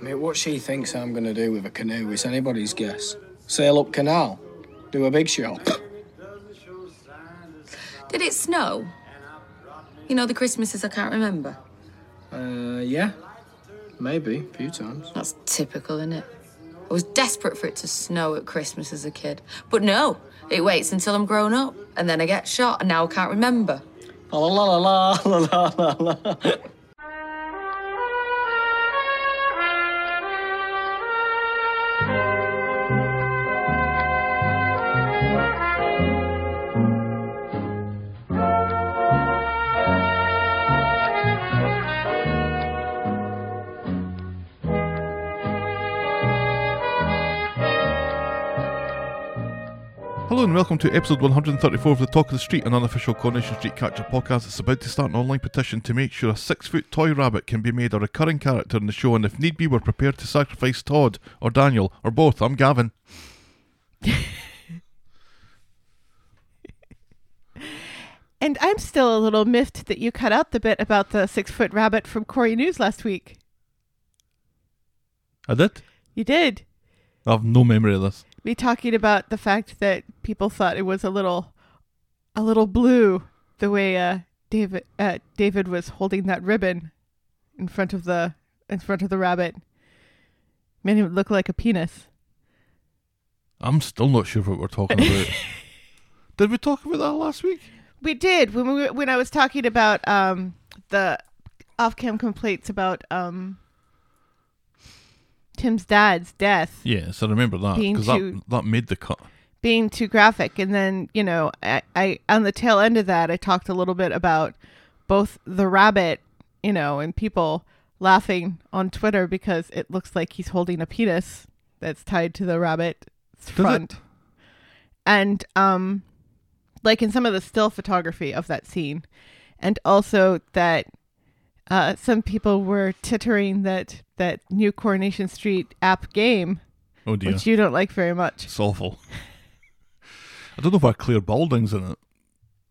Mate, what she thinks I'm gonna do with a canoe is anybody's guess. Sail up canal, do a big show. Did it snow? You know the Christmases I can't remember. Uh, yeah. Maybe, a few times. That's typical, isn't it? I was desperate for it to snow at Christmas as a kid. But no, it waits until I'm grown up, and then I get shot, and now I can't remember. La la la la la la la la. Hello and welcome to episode 134 of the Talk of the Street, an unofficial Coronation Street Catcher podcast that's about to start an online petition to make sure a six foot toy rabbit can be made a recurring character in the show, and if need be, we're prepared to sacrifice Todd or Daniel or both. I'm Gavin. And I'm still a little miffed that you cut out the bit about the six foot rabbit from Corrie News last week. I did? You did. I have no memory of this. Me talking about the fact that people thought it was a little, a little blue, the way uh, David uh, David was holding that ribbon in front of the in front of the rabbit. Made him look like a penis. I'm still not sure what we're talking about. did we talk about that last week? We did when we were- when I was talking about um the Ofcom complaints about um Tim's dad's death Yes, I remember that Being because too- that, that made the cut. being too graphic, and then you know I, I on the tail end of that I talked a little bit about both the rabbit, you know, and people laughing on Twitter because it looks like he's holding a penis that's tied to the rabbit's it? front, and um, like in some of the still photography of that scene, and also that uh, some people were tittering that that new Coronation Street app game, Oh dear. which you don't like very much, It's awful. I don't know if I clear baldings in it.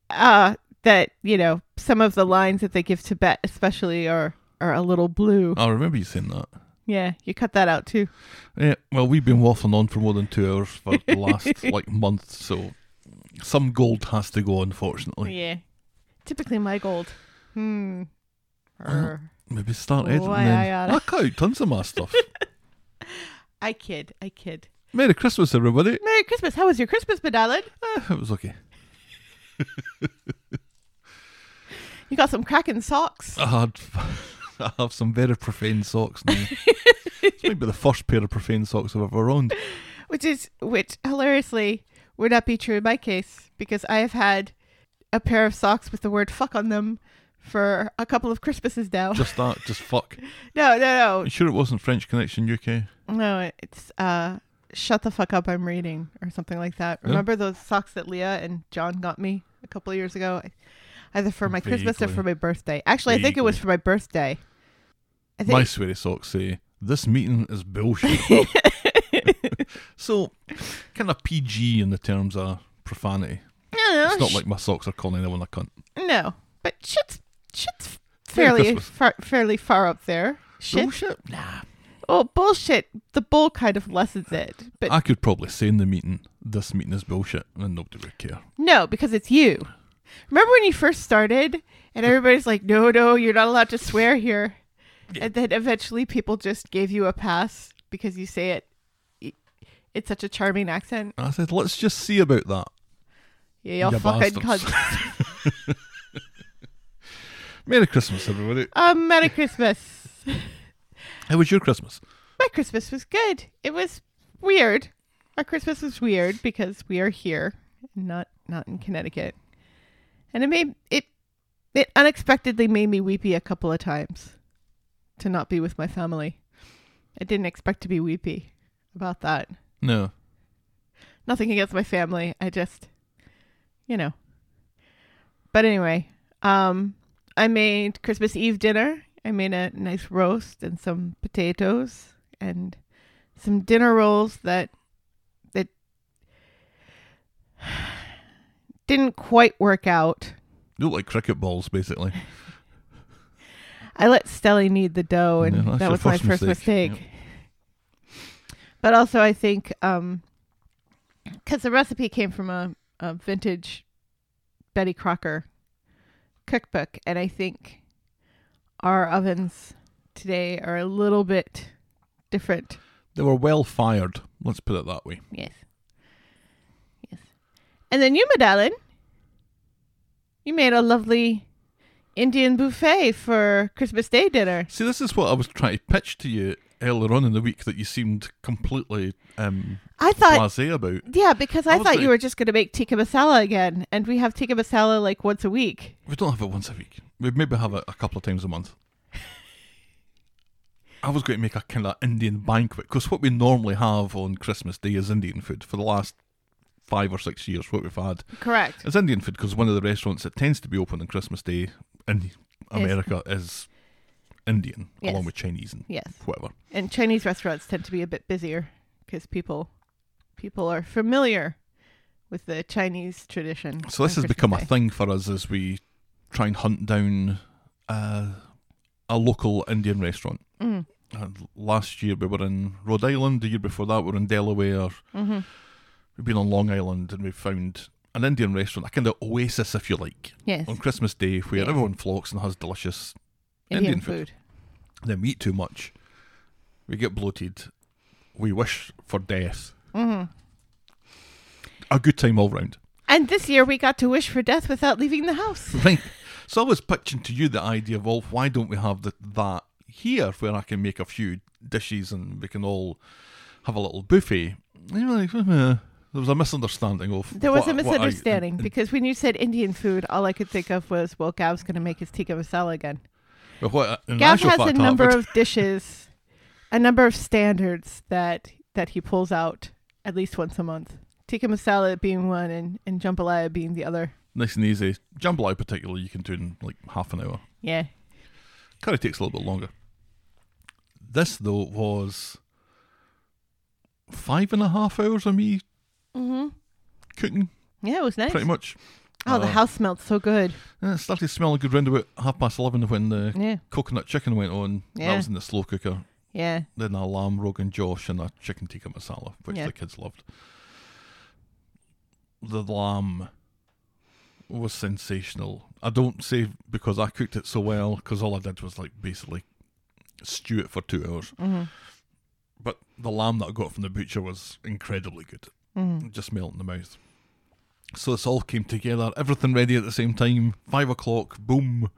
uh, that you know some of the lines that they give to Bet especially are are a little blue. I remember you saying that. Yeah, you cut that out too. Yeah, well, we've been waffling on for more than two hours for the last like month, so some gold has to go, unfortunately. Yeah, typically my gold. Hmm. Maybe start editing Why then. I I cut out tons of my stuff. I kid, I kid. Merry Christmas, everybody. Merry Christmas. How was your Christmas, Bedalad? Eh, it was okay. You got some cracking socks. I had, I have some very profane socks now. it's maybe the first pair of profane socks I've ever owned. which is which hilariously would not be true in my case because I have had a pair of socks with the word fuck on them for a couple of Christmases now. Just that, just fuck. no, no, no. You sure it wasn't French Connection UK? no. No, it's uh shut the fuck up I'm reading or something like that. Yeah. Remember those socks that Leah and John got me a couple of years ago? Either for my Christmas or for my birthday. Actually, I think it was for my birthday. I think My sweaty socks say, this meeting is bullshit. so, kind of PG in the terms of profanity. no, It's not sh- like my socks are calling anyone a cunt. no, but shit's shit's fairly far, fairly far up there. Shit. Bullshit? Nah. Oh, bullshit. The bull kind of lessens it. But I could probably say in the meeting, this meeting is bullshit, and nobody would care. no, because it's you. Remember when you first started and everybody's like, no, no, you're not allowed to swear here. And then eventually people just gave you a pass because you say it. It's such a charming accent. I said, let's just see about that. Yeah, y'all You fucking bastards. cunts. Merry Christmas, everybody. um, Merry Christmas. How was your Christmas? My Christmas was good. It was weird. Our Christmas was weird because we are here, not not in Connecticut, and it made it it unexpectedly made me weepy a couple of times to not be with my family. I didn't expect to be weepy about that. No. Nothing against my family. I just, you know. But anyway, um, I made Christmas Eve dinner. I made a nice roast and some potatoes and some dinner rolls that that didn't quite work out. You look like cricket balls, basically. I let Stelly knead the dough, and Yeah, that was my first first mistake. mistake. But also, I think um, because the recipe came from a, a vintage Betty Crocker cookbook, and I think our ovens today are a little bit different. They were well fired. Let's put it that way. Yes. Yes. And then you, Madeleine, you made a lovely Indian buffet for Christmas Day dinner. See, this is what I was trying to pitch to you earlier on in the week that you seemed completely um, I thought, blasé about. yeah, because I, I thought gonna- you were just going to make tikka masala again, and we have tikka masala like once a week. We don't have it once a week. We maybe have it a couple of times a month. I was going to make a kind of Indian banquet because what we normally have on Christmas Day is Indian food for the last five or six years. What we've had Correct. is Indian food because one of the restaurants that tends to be open on Christmas Day in America is Indian, Yes. along with Chinese and Yes. whatever. And Chinese restaurants tend to be a bit busier because people people are familiar with the Chinese tradition. So this has become a thing for us as we try and hunt down uh, a local Indian restaurant. Mm. And last year we were in Rhode Island. The year before that we were in Delaware. Mhm. We've been on Long Island and we found an Indian restaurant, a kind of oasis, if you like, Yes. on Christmas Day, where Yes. everyone flocks and has delicious. Indian, Indian food. food. Then we eat too much, we get bloated, we wish for death. hmm A good time all round. And this year we got to wish for death without leaving the house. Right. So I was pitching to you the idea of, well, why don't we have the, that here where I can make a few dishes and we can all have a little buffet? Like, "Uh, there was a misunderstanding of. There was what- a what I- misunderstanding because when you said Indian food, all I could think of was, well, Gav's going to make his tikka masala again. But what Gav has a number of dishes, a number of standards that that he pulls out at least once a month. Tikka masala being one, and and jambalaya being the other. nice and easy. Jambalaya, particularly, you can do in like half an hour. Yeah. Curry takes a little bit longer. This though was five and a half hours of me Mm-hmm. cooking, Yeah, it was nice. pretty much. Oh, the Uh, house smelled so good. and It started smelling good round about half past eleven when the Yeah, coconut chicken went on. That was in the slow cooker. yeah. Then a lamb rogan josh and a chicken tikka masala, which Yeah. the kids loved. The lamb was sensational. I don't say because I cooked it so well, because all I did was like basically stew it for two hours. Mm-hmm. But the lamb that I got from the butcher was incredibly good. Mm-hmm. Just melt in the mouth. So this all came together, everything ready at the same time. Five o'clock, boom.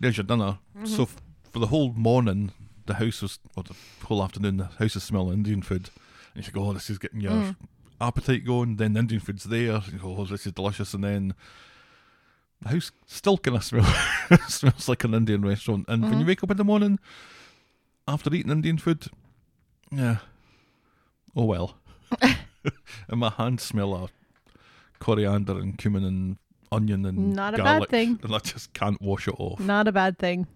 There's your dinner. So f- for the whole morning, the house was, or the whole afternoon, the house is smelling Indian food. And you go, oh, this is getting your Mm. appetite going. Then the Indian food's there. You go, oh, this is delicious. And then the house still kind of smell, smells like an Indian restaurant. And when you Mhm. wake up in the morning, after eating Indian food, yeah, oh well. and my hands smell of coriander and cumin and onion and Not a bad garlic, thing. and I just can't wash it off. Not a bad thing.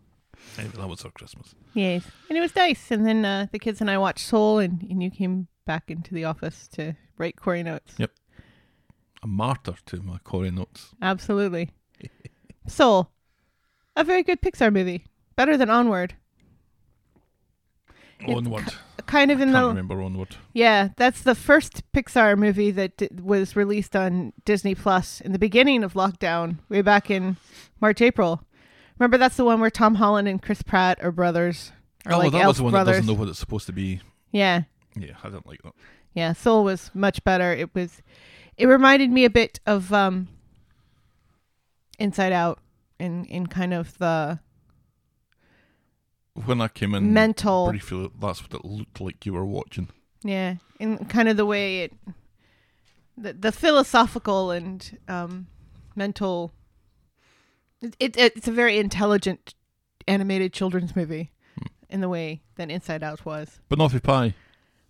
Anyway, that was our Christmas. Yes, and it was nice. And then uh, the kids and I watched Soul, and, and you came back into the office to write Corrie notes. Yep. A martyr to my Corrie notes. Absolutely. Soul, a very good Pixar movie, better than Onward. Onward. Kind of in Can't the remember Onward. yeah, that's the first Pixar movie that d- was released on Disney Plus in the beginning of lockdown, way back in March April. Remember, that's the one where Tom Holland and Chris Pratt are brothers. Or oh, like that was the one brothers. that doesn't know what it's supposed to be. Yeah, Yeah, I didn't like that. Yeah, Soul was much better. It was it reminded me a bit of um Inside Out in in kind of the When I came in mental briefly, that's what it looked like you were watching. yeah, in kind of the way it the, the philosophical and um mental it, it it's a very intelligent animated children's movie Hmm. in the way that Inside Out was. Banoffee pie.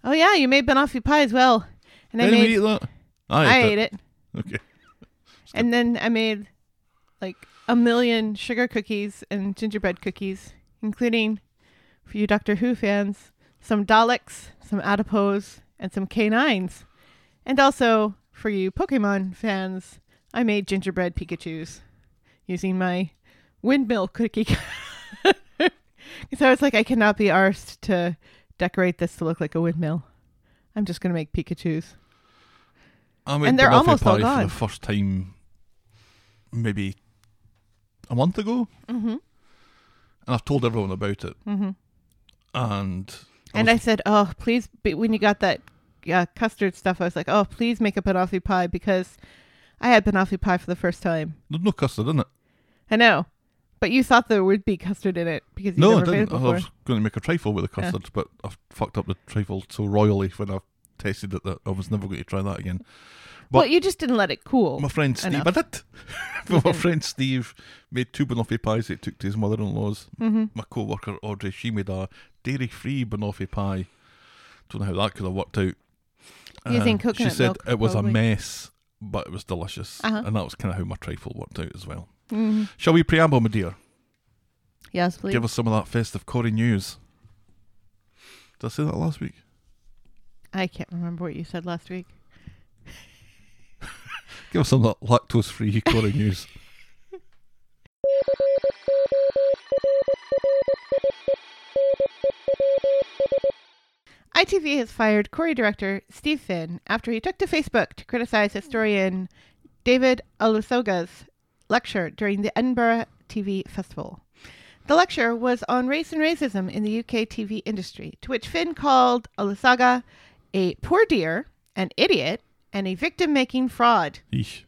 Oh yeah, you made banoffee pie as well. And I Did we made eat that? I ate, I it. ate it. Okay. And then I made like a million sugar cookies and gingerbread cookies, including for you Doctor Who fans, some Daleks, some Adipose, and some K9s. And also for you Pokemon fans, I made gingerbread Pikachus using my windmill cookie. so I was like, I cannot be arsed to decorate this to look like a windmill. I'm just gonna make Pikachu's. I And they're almost all pie for gone. the first time, maybe a month ago, Mm-hmm. And I've told everyone about it. Mm-hmm. And I And was- I said, "Oh, please!" When you got that uh, custard stuff, I was like, "Oh, please make a banoffee pie," because I had banoffee pie for the first time. there's no custard in it. I know, but you thought there would be custard in it because you No, I never made it didn't. I was going to make a trifle with the Yeah. custard, but I fucked up the trifle so royally when I tasted it that I was never going to try that again. Well, but- you just didn't let it cool. My friend Steve, Enough. I did. but my friend Steve made two banoffee pies that he took to his mother-in-law's. mm-hmm. My co-worker Audrey, she made a dairy-free banoffee pie. Don't know how that could have worked out. Using She said it was probably. a mess, but it was delicious, Uh-huh. and that was kind of how my trifle worked out as well. Mm-hmm. Shall we preamble, my dear? Yes, please. Give us some of that festive Corrie news. Did I say that last week? I can't remember what you said last week. Give us some that lactose-free Corrie news. ITV has fired Corrie director Steve Finn after he took to Facebook to criticize historian David Olusoga's lecture during the Edinburgh TV Festival. The lecture was on race and racism in the UK TV industry, to which Finn called Olusoga a poor dear, an idiot, and a victim making fraud. Eesh.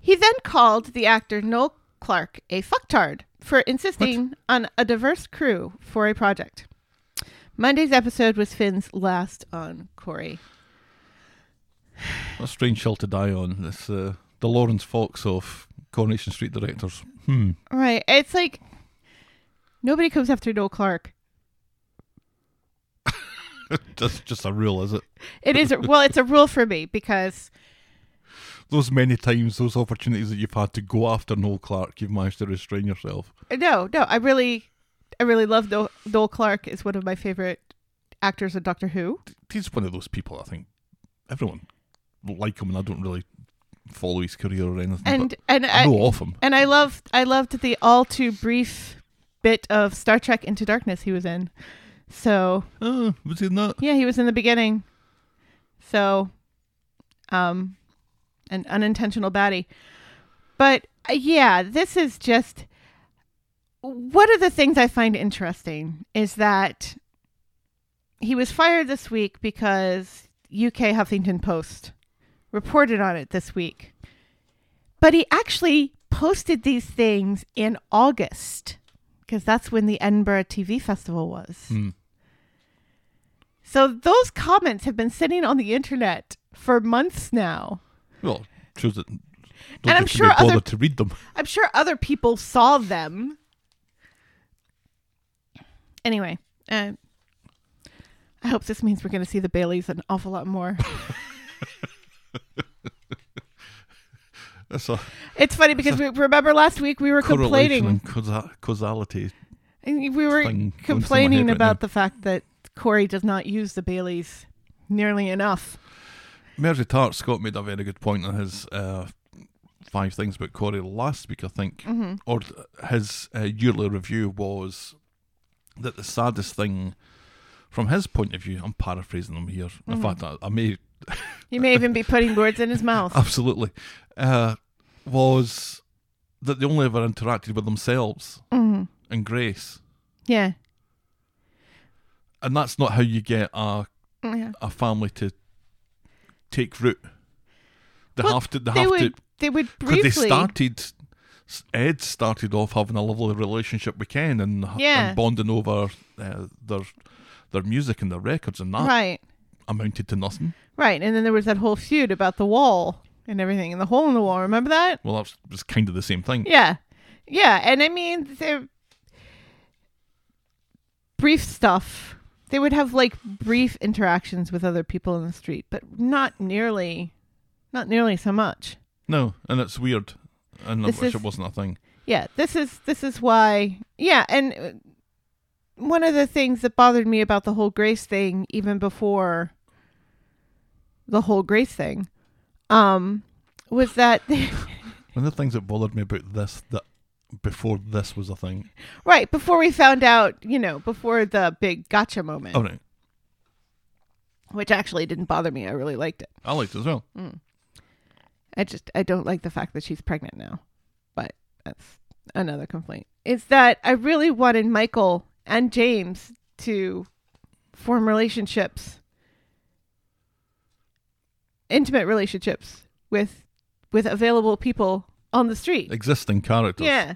He then called the actor Noel Clarke a fucktard for insisting on a diverse crew for a project. Monday's episode was Finn's last on Corrie. What A strange hill to die on. This uh, the Laurence Fox of Coronation Street directors. Hmm. Right. It's like nobody comes after Noel Clarke. That's just a rule, is it? It is well, it's a rule for me because Those many times, those opportunities that you've had to go after Noel Clarke, you've managed to restrain yourself. no, no, I really I really love Noel, Noel Clarke is one of my favorite actors of Doctor Who. He's one of those people. I think everyone like him, and I don't really follow his career or anything. And and I I, know of him. And I loved I loved the all too brief bit of Star Trek Into Darkness he was in. So Oh, was he that? yeah, he was in the beginning. So um an unintentional baddie. But uh, yeah, this is just one of the things I find interesting is that he was fired this week because UK Huffington Post reported on it this week. But he actually posted these things in August because that's when the Edinburgh TV Festival was. Hmm. So those comments have been sitting on the internet for months now. Well, that. Don't And I'm sure other- to read them. I'm sure other people saw them. Anyway, uh, I hope this means we're going to see the Baileys an awful lot more. That's a it's funny because we remember last week we were complaining. causa- causality. And we were thing going through my complaining right about the fact that Corrie does not use the Baileys nearly enough. Mersey Tart Scott made a very good point on his uh, five things about Corrie last week, I think, Mm-hmm. or his uh, yearly review was that the saddest thing, from his point of view, I'm paraphrasing him here. In Mhm. fact, I, I may You may even be putting words in his mouth. absolutely uh, was that they only ever interacted with themselves hmm and Grace, Yeah. and that's not how you get a yeah. a family to take root. They Well, have to. They, They have would. to They would because they started. Ed started off having a lovely relationship with Ken and, Yeah. and bonding over uh, their their music and their records, and that Right. amounted to nothing. Right. And then there was that whole feud about the wall and everything, and the hole in the wall. Remember that? Well, that was kind of the same thing. Yeah. Yeah. And I mean, they're brief stuff. They would have like brief interactions with other people in the street, but not nearly, not nearly so much. No, and it's weird, and I wish is- it wasn't a thing. Yeah. This is this is why. Yeah. And uh, one of the things that bothered me about the whole Grace thing, even before the whole Grace thing, um, was that. One of the things that bothered me about this that before this was a thing. Right, before we found out, you know, before the big gotcha moment. Oh right, which actually didn't bother me. I really liked it. I liked it as well. I just I don't like the fact that she's pregnant now. But that's another complaint. Is that I really wanted Michael and James to form relationships intimate relationships with with available people on the street. Existing characters. Yeah.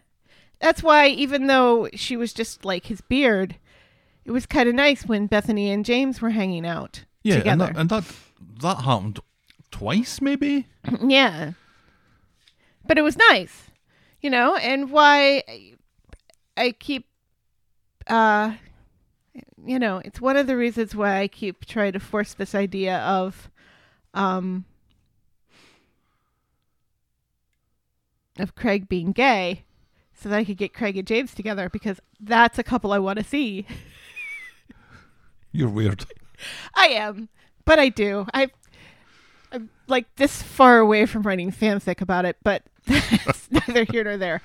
That's why even though she was just like his beard, it was kind of nice when Bethany and James were hanging out Yeah, and together. that, and that that happened twice, maybe. yeah. But it was nice, you know, and why I keep, uh, you know, it's one of the reasons why I keep trying to force this idea of, um, of Craig being gay so that I could get Craig and James together because that's a couple I want to see. You're weird. I am, but I do. I, I'm like this far away from writing fanfic about it, but that's neither here nor there.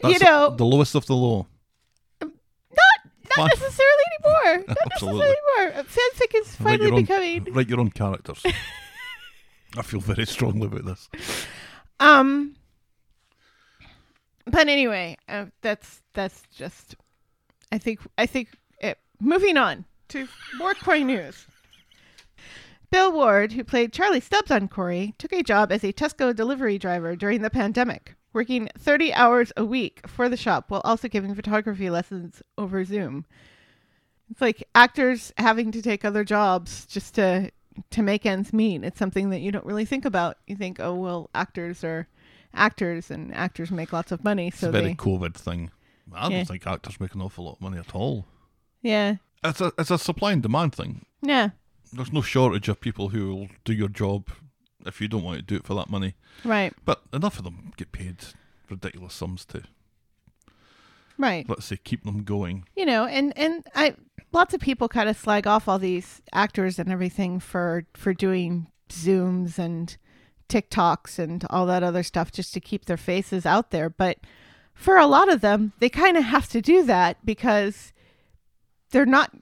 That's you know, the lowest of the low. not Fine. not necessarily anymore. Not Absolutely. necessarily anymore. Fanfic is Write finally your own, becoming. write your own characters. I feel very strongly about this. Um. But anyway, uh, that's that's just. I think I think. It, moving on to more Corrie news. Bill Ward, who played Charlie Stubbs on Corrie, took a job as a Tesco delivery driver during the pandemic, working 30 hours a week for the shop while also giving photography lessons over Zoom. It's like actors having to take other jobs just to to make ends meet. It's something that you don't really think about. You think, oh well, actors are actors, and actors make lots of money, It's so a very they COVID thing. I don't Yeah. think actors make an awful lot of money at all. yeah It's a it's a supply and demand thing. yeah There's no shortage of people who will do your job if you don't want to do it for that money. right But enough of them get paid ridiculous sums to right. let's say keep them going. you know and and i lots of people kind of slag off all these actors and everything for for doing zooms and tiktoks and all that other stuff just to keep their faces out there. But for a lot of them they kind of have to do that because they're not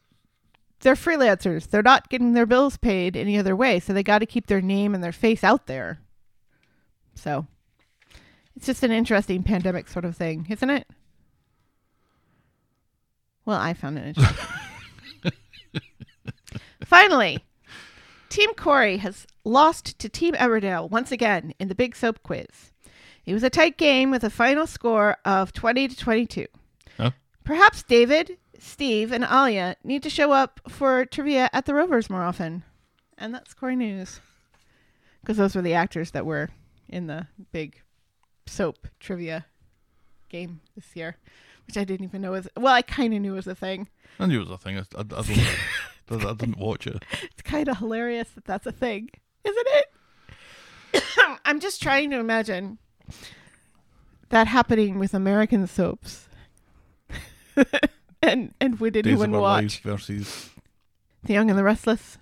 they're freelancers. They're not getting their bills paid any other way. So they got to keep their name and their face out there. So it's just an interesting pandemic sort of thing isn't it well, I found it interesting. Finally, Team Corrie has lost to Team Emmerdale once again in the Big Soap Quiz. It was a tight game with a final score of 20 to 22. Huh? Perhaps David, Steve, and Alya need to show up for trivia at the Rovers more often. And that's Corrie News. Because those were the actors that were in the big soap trivia game this year, which I didn't even know was, well, I kind of knew it was a thing. I knew it was a thing. I, I, I don't. I, I didn't watch it. It's kind of hilarious that that's a thing, isn't it? I'm just trying to imagine that happening with American soaps. and and would Days anyone watch Lives versus The Young and the Restless?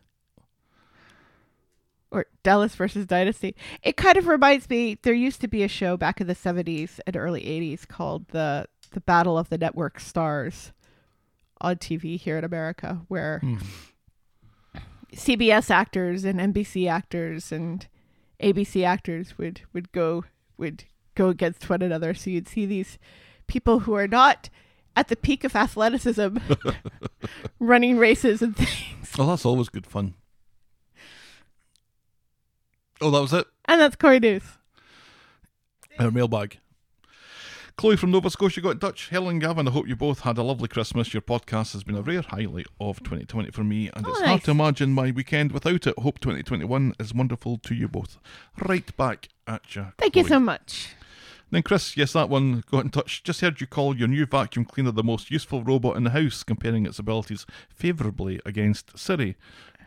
Or Dallas versus Dynasty. It kind of reminds me there used to be a show back in the 70s and early 80s called the the Battle of the Network Stars on TV here in America where Hmm. CBS actors and NBC actors and ABC actors would would go would go against one another. So you'd see these people who are not at the peak of athleticism running races and things. Oh, that's always good fun. Oh, that was it. And that's Corrie News. Our mailbag. Chloe from Nova Scotia got in touch. Helen Gavin, I hope you both had a lovely Christmas. Your podcast has been a rare highlight of 2020 for me, and Oh, it's nice. hard to imagine my weekend without it. Hope 2021 is wonderful to you both. Right back at you. Thank you so much. Then Chris, yes, that one got in touch. Just heard you call your new vacuum cleaner the most useful robot in the house, comparing its abilities favourably against Siri.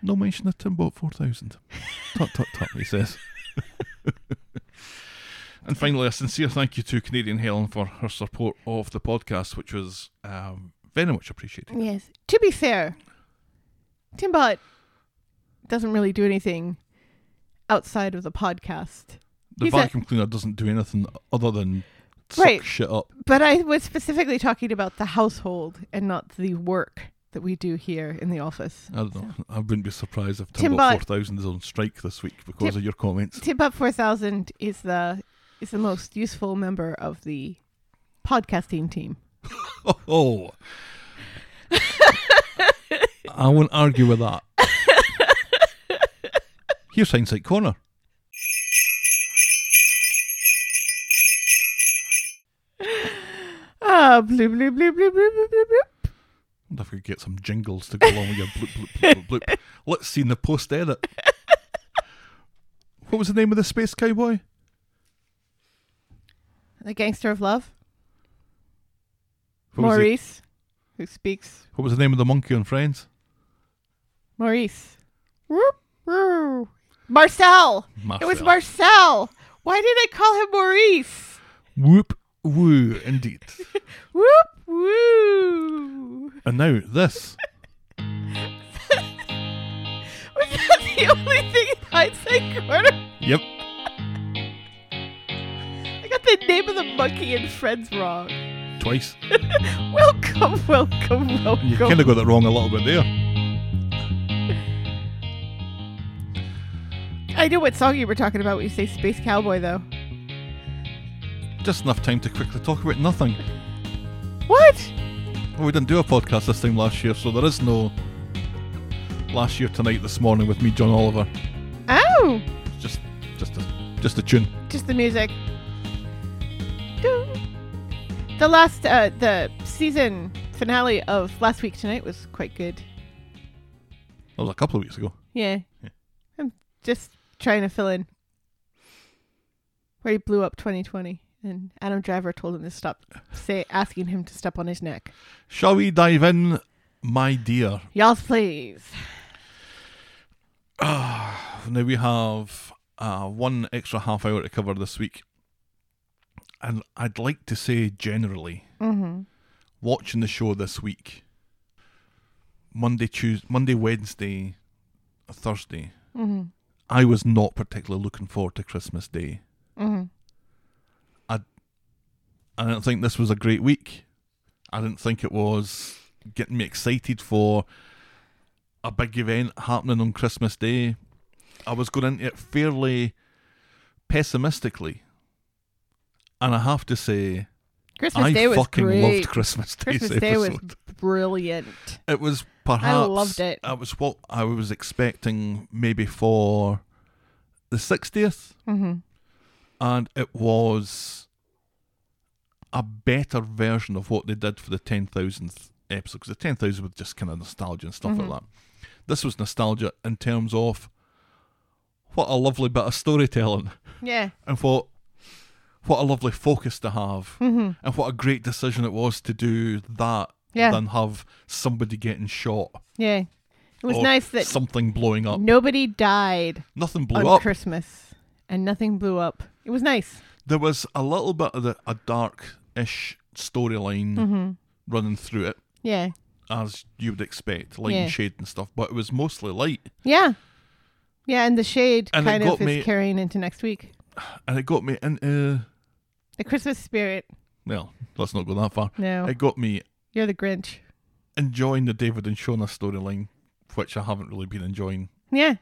No mention of Timbot 4000. tut tut tut, he says. and finally, a sincere thank you to Canadian Helen for her support of the podcast, which was um, very much appreciated. Yes. To be fair, Timbot doesn't really do anything outside of the podcast. The He's a- vacuum cleaner doesn't do anything other than suck Right. shit up. But I was specifically talking about the household and not the work that we do here in the office. I don't know. I wouldn't be surprised if Timbot- Timbot 4000 is on strike this week because Tim- of your comments. Timbot four thousand is the is the most useful member of the podcasting team. Oh. I won't argue with that. Here's Hindsight Corner. Ah, bloop bloop bloop bloop bloop bloop bloop. bloop. wonder if we could get some jingles to go along with your bloop, bloop, bloop, bloop, bloop. Let's see in the post edit. What was the name of the space cowboy? The gangster of love, Maurice, who speaks what was the name of the monkey on Friends? Maurice. Whoop, woo. Marcel. It was Marcel. Why did I call him Maurice? Whoop woo, indeed. Whoop woo. And now this. Was that the only thing in hindsight corner? Yep. The name of the monkey and friends wrong. Twice. Welcome, welcome, welcome. You kind of got it wrong a little bit there. I know what song you were talking about when you say Space Cowboy, though. Just enough time to quickly talk about nothing. What? Well, we didn't do a podcast this time last year, so there is no last year tonight this morning with me, John Oliver. Oh, It's just, just a, just a tune. just the music. The last, uh, the season finale of last week tonight was quite good. That was a couple of weeks ago. Yeah. Yeah. I'm just trying to fill in where he blew up 2020, and Adam Driver told him to stop, say, asking him to step on his neck. Shall we dive in, my dear? Y'all, please. Now we have uh, one extra half hour to cover this week, and I'd like to say generally, Mm-hmm. watching the show this week, Monday, Tuesday, Monday, Wednesday, Thursday, Mm-hmm. I was not particularly looking forward to Christmas Day. Mm-hmm. I don't think this was a great week. I didn't think it was getting me excited for a big event happening on Christmas Day. I was going into it fairly pessimistically. And I have to say, Christmas I Day was fucking great. loved Christmas Day's Christmas Day was episode. brilliant. It was perhaps I loved it. It was what I was expecting maybe for the sixtieth, Mm-hmm. and it was a better version of what they did for the ten thousandth episode. Because the ten thousand was just kind of nostalgia and stuff Mhm. like that. This was nostalgia in terms of what a lovely bit of storytelling, Yeah. and what what a lovely focus to have, Mm-hmm. and what a great decision it was to do that Yeah. than have somebody getting shot. Yeah. It was nice that something blowing up. nobody died Nothing blew on up. Christmas, and nothing blew up. It was nice. There was a little bit of the, a dark-ish storyline Mm-hmm. running through it, Yeah. as you would expect, light Yeah. and shade and stuff. But it was mostly light, Yeah. Yeah, and the shade And kind of is me- carrying into next week. and it got me into. The Christmas spirit. Well, let's not go that far. No, It got me you're the Grinch. enjoying the David and Shona storyline, which I haven't really been enjoying. Yeah.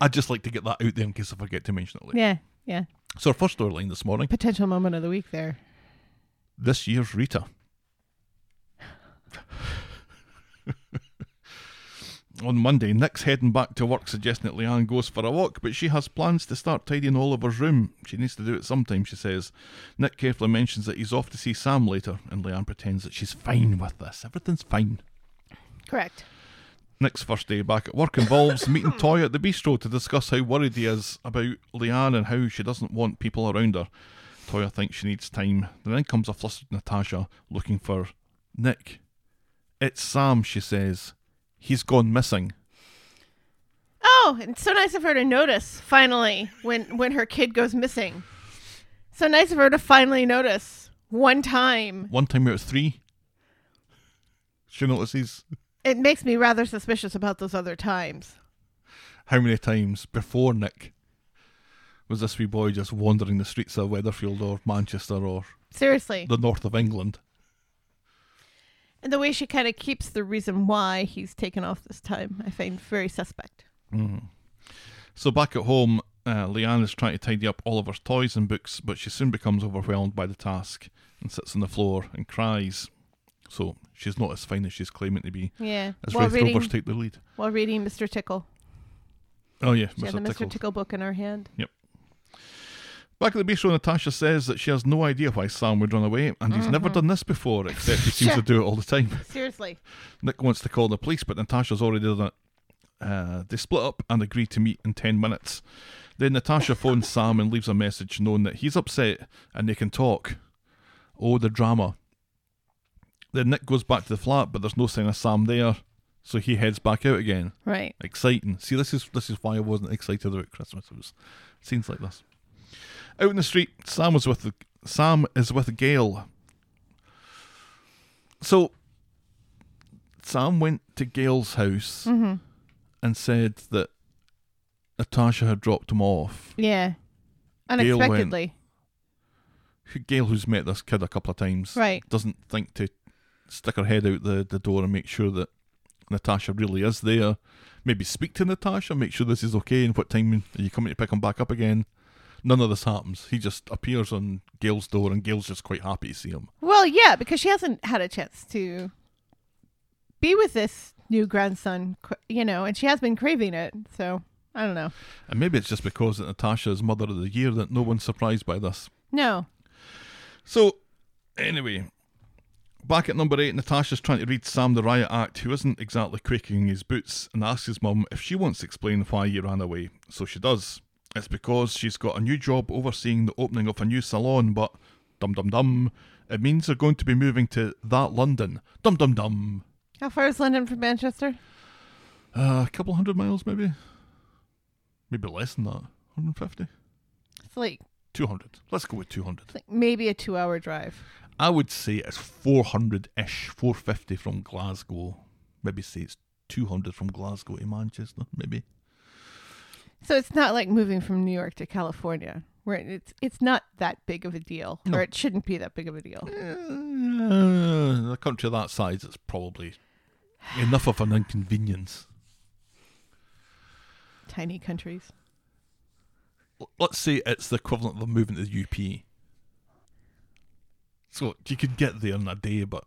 I'd just like to get that out there in case I forget to mention it later. Yeah. Yeah. So our first storyline this morning, Potential moment of the week there. this year's Rita. On Monday, Nick's heading back to work, suggesting that Leanne goes for a walk, but she has plans to start tidying Oliver's room. She needs to do it sometime, she says. Nick carefully mentions that he's off to see Sam later, and Leanne pretends that she's fine with this. Everything's fine. Correct. Nick's first day back at work involves meeting Toy at the bistro to discuss how worried he is about Leanne and how she doesn't want people around her. Toyah thinks she needs time. Then comes a flustered Natasha looking for Nick. It's Sam, she says. He's gone missing. Oh, it's so nice of her to notice finally when when her kid goes missing. So nice of her to finally notice one time. One time out of three. She notices It makes me rather suspicious about those other times. how many times before Nick was this wee boy just wandering the streets of Weatherfield or Manchester or Seriously. the north of England. And the way she kind of keeps the reason why he's taken off this time, I find very suspect. So back at home, uh, Leanne is trying to tidy up Oliver's toys and books, but she soon becomes overwhelmed by the task and sits on the floor and cries. So she's not as fine as she's claiming to be. Yeah. As while Wraith reading, Rovers take the lead. while reading Mr. Tickle. Oh yeah, She had the Mr. Mr. Tickle. Book in her hand. Back at the bistro, Natasha says that she has no idea why Sam would run away, and he's never done this before, except he seems to do it all the time. Seriously. Nick wants to call the police, but Natasha's already done it. Uh, they split up and agree to meet in 10 minutes. Then Natasha phones Sam and leaves a message knowing that he's upset and they can talk. Oh, the drama. Then Nick goes back to the flat, but there's no sign of Sam there, so he heads back out again. Right. Exciting. See, this is this is why I wasn't excited about Christmas. It was scenes like this. Out in the street, Sam was with the, Sam is with Gail. So Sam went to Gail's house Mm-hmm. and said that Natasha had dropped him off. Yeah. Gail went- Unexpectedly. Gail, who's met this kid a couple of times, Right. doesn't think to stick her head out the, the door and make sure that Natasha really is there. Maybe speak to Natasha, make sure this is okay, and what time are you coming to pick him back up again? None of this happens. He just appears on Gail's door, and Gail's just quite happy to see him. Well, yeah, because she hasn't had a chance to be with this new grandson, you know, and she has been craving it. So I don't know. And maybe it's just because that Natasha is Mother of the Year that no one's surprised by this. No. So, anyway, back at number eight, Natasha's trying to read Sam the Riot Act, who isn't exactly quaking in his boots, and asks his mum if she wants to explain why he ran away. So she does. It's because she's got a new job overseeing the opening of a new salon, but dum dum dum, it means they're going to be moving to that London. Dum dum dum. How far is London from Manchester? Uh, a couple hundred miles, maybe. Maybe less than that. 150? It's like, 200. Let's go with 200. it's like maybe a two-hour drive. I would say it's 400 ish, 450 from Glasgow. Maybe say it's 200 from Glasgow to Manchester, maybe. So it's not like moving from New York to California, where it's it's not that big of a deal, No. or it shouldn't be that big of a deal. Uh, a country of that size, it's probably enough of an inconvenience. Tiny countries. L- Let's say it's the equivalent of moving to the UP. So you could get there in a day, but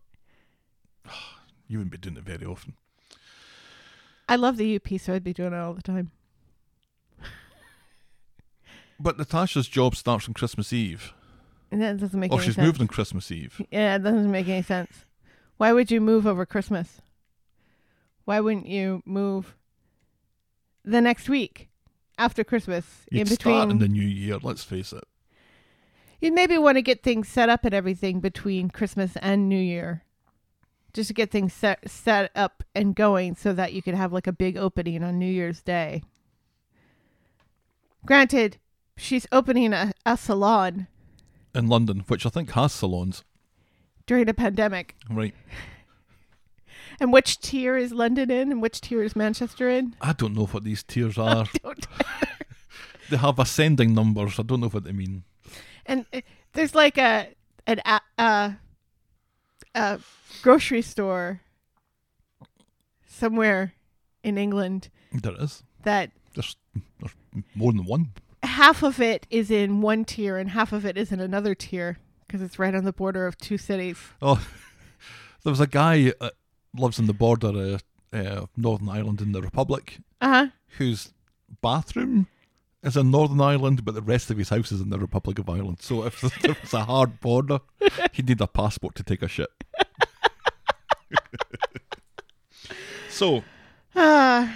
you wouldn't be doing it very often. I love the UP, so I'd be doing it all the time. But Natasha's job starts on Christmas Eve. And that doesn't make any sense. Or she's sense. moved on Christmas Eve. Yeah, it doesn't make any sense. Why would you move over Christmas? Why wouldn't you move the next week after Christmas You'd in start between? in the new year, let's face it. You'd maybe want to get things set up and everything between Christmas and New Year. Just to get things set set up and going so that you could have like a big opening on New Year's Day. Granted, she's opening a, a salon In London, which I think has salons. during a pandemic. Right. And which tier is London in and which tier is Manchester in? I don't know what these tiers are. Don't they have ascending numbers. I don't know what they mean. and uh, there's like a an a, a, a grocery store somewhere in England There is. that There's, there's more than one. Half of it is in one tier and half of it is in another tier because it's right on the border of two cities. Oh, there was a guy that lives in the border of uh, Northern Ireland in the Republic Uh huh. whose bathroom is in Northern Ireland, but the rest of his house is in the Republic of Ireland. So if it's a hard border, he'd need a passport to take a shit. so Ah,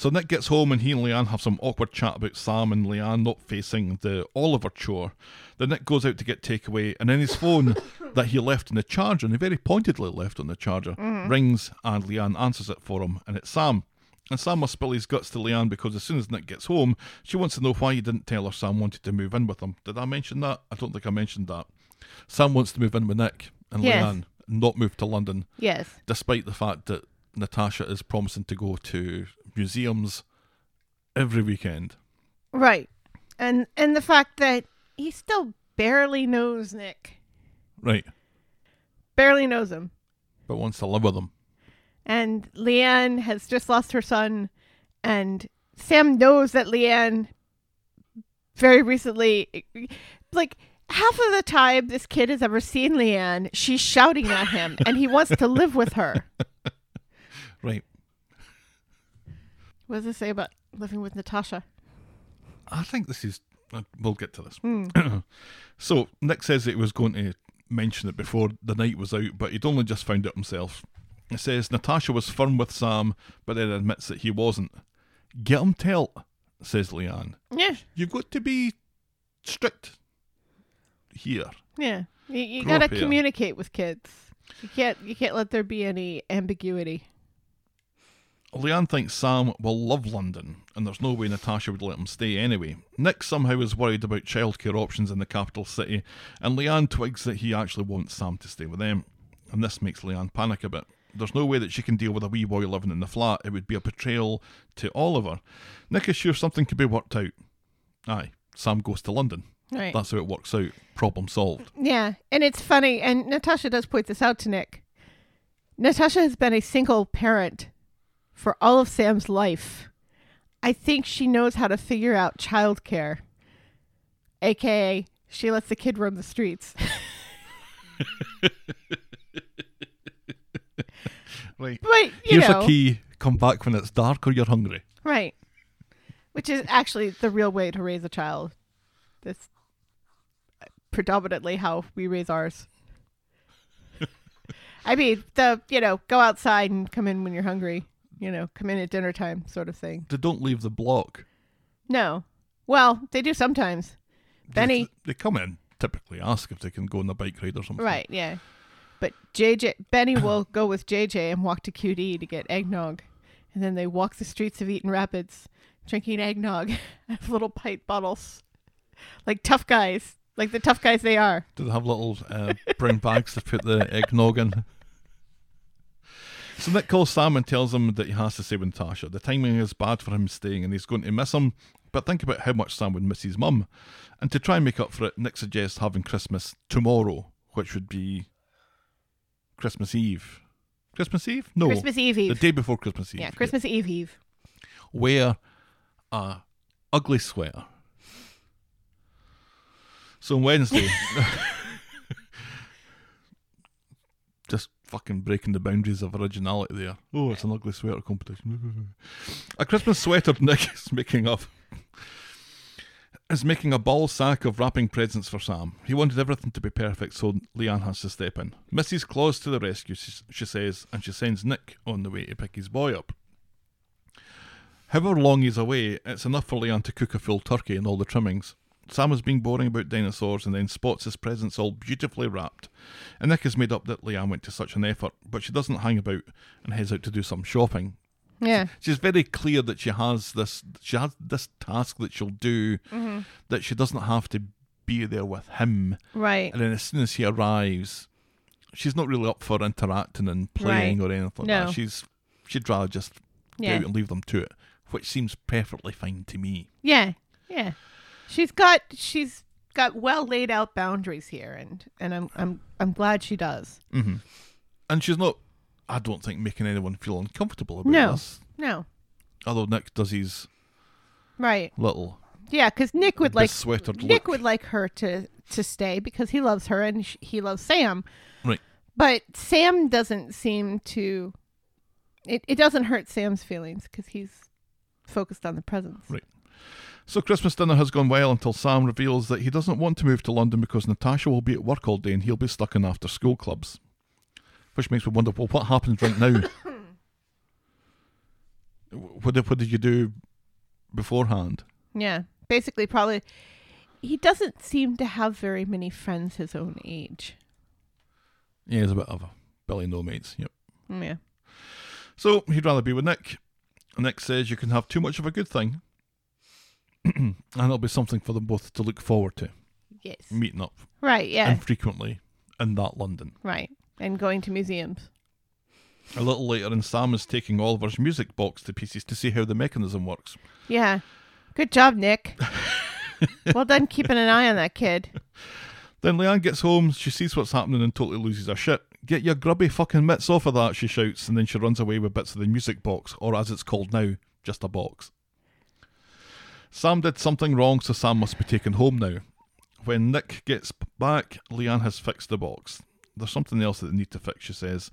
So Nick gets home and he and Leanne have some awkward chat about Sam and Leanne not facing the Oliver chore. Then Nick goes out to get takeaway and then his phone that he left in the charger, and he very pointedly left on the charger, mm-hmm. rings and Leanne answers it for him and it's Sam. And Sam must spill his guts to Leanne because as soon as Nick gets home, she wants to know why he didn't tell her Sam wanted to move in with him. Did I mention that? I don't think I mentioned that. Sam wants to move in with Nick and Yes. Leanne, not move to London yes. despite the fact that Natasha is promising to go to museums every weekend. Right. And and the fact that he still barely knows Nick. Right. Barely knows him. but wants to live with him. And Leanne has just lost her son, and Sam knows that Leanne very recently, like half of the time this kid has ever seen Leanne, she's shouting at him, and he wants to live with her. Right. What does it say about living with Natasha? I think this is. uh, We'll get to this. Hmm. so Nick says that he was going to mention it before the night was out, but he'd only just found it himself. It says Natasha was firm with Sam, but then admits that he wasn't. Get him tell, says Leanne. Yeah, You've got to be strict here. yeah. You, you gotta communicate with kids. You can't. You can't let there be any ambiguity. Leanne thinks Sam will love London, and there's no way Natasha would let him stay anyway. Nick somehow is worried about childcare options in the capital city, and Leanne twigs that he actually wants Sam to stay with them. And this makes Leanne panic a bit. There's no way that she can deal with a wee boy living in the flat. It would be a betrayal to Oliver. Nick is sure something could be worked out. Aye, Sam goes to London. Right. That's how it works out. Problem solved. Yeah, and it's funny, and Natasha does point this out to Nick. Natasha has been a single parent for all of Sam's life. I think she knows how to figure out childcare, aka she lets the kid roam the streets. Right. but you Here's know, a key. Come back when it's dark or you're hungry. right? Which is actually the real way to raise a child. That's predominantly how we raise ours. I mean, the you know, go outside and come in when you're hungry. You know, come in at dinner time, sort of thing. They don't leave the block. No, well, they do sometimes. Benny, They, they come in, typically ask if they can go on a bike ride or something. right? Yeah, but JJ Benny will go with JJ and walk to QD to get eggnog, and then they walk the streets of Eaton Rapids, drinking eggnog out of little pint bottles, like tough guys, like the tough guys they are. Do they have little uh, brown bags to put the eggnog in? So Nick calls Sam and tells him that he has to stay with Natasha. The timing is bad for him staying and he's going to miss him. But think about how much Sam would miss his mum. And to try and make up for it, Nick suggests having Christmas tomorrow, which would be Christmas Eve. Christmas Eve? No. Christmas Eve The day before Christmas Eve. yeah, Christmas Eve Eve. wear a ugly sweater. So on Wednesday, just fucking breaking the boundaries of originality there. Oh, it's an ugly sweater competition. a Christmas sweater Nick is making up is making a ball sack of wrapping presents for Sam. He wanted everything to be perfect, so Leanne has to step in. Mrs. Claus to the rescue, she, she says, and she sends Nick on the way to pick his boy up. However long he's away, it's enough for Leanne to cook a full turkey and all the trimmings. Sam has been boring about dinosaurs and then spots his presents all beautifully wrapped. And Nick has made up that Leanne went to such an effort, but she doesn't hang about and heads out to do some shopping. Yeah, She's very clear that she has this she has this task that she'll do mm-hmm. that she doesn't have to be there with him. right. And then as soon as he arrives, she's not really up for interacting and playing or anything like No. that. She's she'd rather just Yeah. go out and leave them to it, which seems perfectly fine to me. Yeah, yeah. She's got she's got well laid out boundaries here, and and I'm I'm I'm glad she does. hmm And she's not, I don't think, making anyone feel uncomfortable about No. this. No, Although Nick does his right? little Yeah, because Nick would like Nick look. would like her to to stay because he loves her and sh- he loves Sam. Right. But Sam doesn't seem to. It it doesn't hurt Sam's feelings because he's focused on the presents. Right. So Christmas dinner has gone well until Sam reveals that he doesn't want to move to London because Natasha will be at work all day and he'll be stuck in after school clubs. Which makes me wonder, well, what happens right now? what, did, what did you do beforehand? Yeah, basically, probably. He doesn't seem to have very many friends his own age. Yeah, he's a bit of a Billy No Mates. Yep. Yeah. So he'd rather be with Nick. Nick says you can have too much of a good thing, and it'll be something for them both to look forward to, Yes. meeting up Right. Yeah. infrequently in that London. right. And going to museums. A little later, and Sam is taking Oliver's music box to pieces to see how the mechanism works. Yeah. Good job, Nick. well done keeping an eye on that kid. Then Leanne gets home, she sees what's happening and totally loses her shit. Get your grubby fucking mitts off of that, she shouts, and then she runs away with bits of the music box, or as it's called now, just a box. Sam did something wrong, so Sam must be taken home now. When Nick gets back, Leanne has fixed the box. There's something else that they need to fix, she says.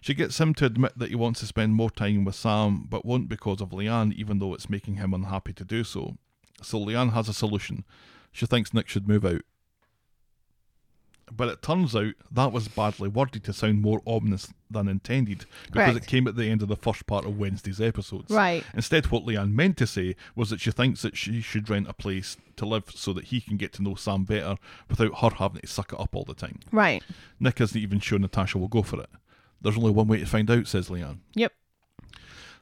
She gets him to admit that he wants to spend more time with Sam, but won't because of Leanne, even though it's making him unhappy to do so. So Leanne has a solution. She thinks Nick should move out. But it turns out that was badly worded to sound more ominous than intended because Correct. it came at the end of the first part of Wednesday's episodes. Right. Instead, what Leanne meant to say was that she thinks that she should rent a place to live so that he can get to know Sam better without her having to suck it up all the time. Right. Nick isn't even sure Natasha will go for it. There's only one way to find out, says Leanne. Yep.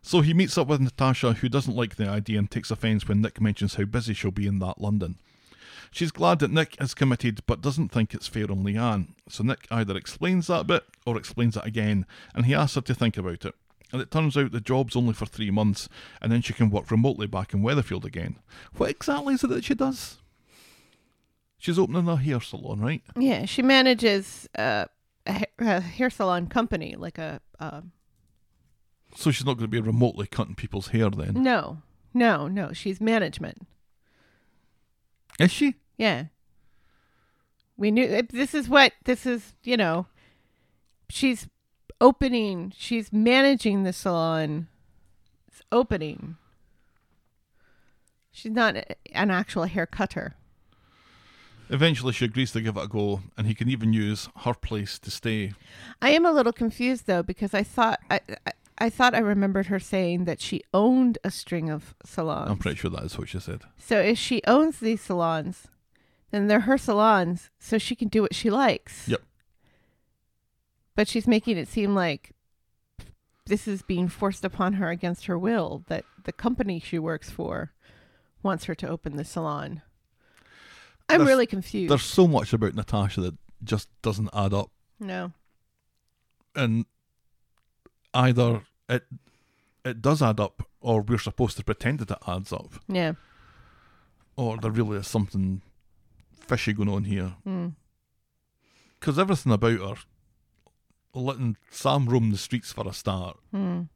So he meets up with Natasha, who doesn't like the idea and takes offence when Nick mentions how busy she'll be in that London. She's glad that Nick is committed but doesn't think it's fair on Leanne, so Nick either explains that bit or explains it again, and he asks her to think about it. And it turns out the job's only for three months, and then she can work remotely back in Weatherfield again. What exactly is it that she does? She's opening a hair salon, right? Yeah. She manages uh, a, ha- a hair salon company, like a. Uh, So she's not going to be remotely cutting people's hair then. no, no, no. She's management. Is she? Yeah. We knew this is what this is, you know. She's opening, she's managing the salon. It's opening. She's not an actual hair cutter. Eventually, she agrees to give it a go, and he can even use her place to stay. I am a little confused though because I thought I, I I thought I remembered her saying that she owned a string of salons. I'm pretty sure that is what she said. So if she owns these salons, then they're her salons, so she can do what she likes. Yep. But she's making it seem like this is being forced upon her against her will, that the company she works for wants her to open the salon. I'm There's- really confused. There's so much about Natasha that just doesn't add up, no. and either it it does add up, or we're supposed to pretend that it adds up, Yeah. or there really is something fishy going on here. Mm. Because everything about her, letting Sam roam the streets for a start, Mm.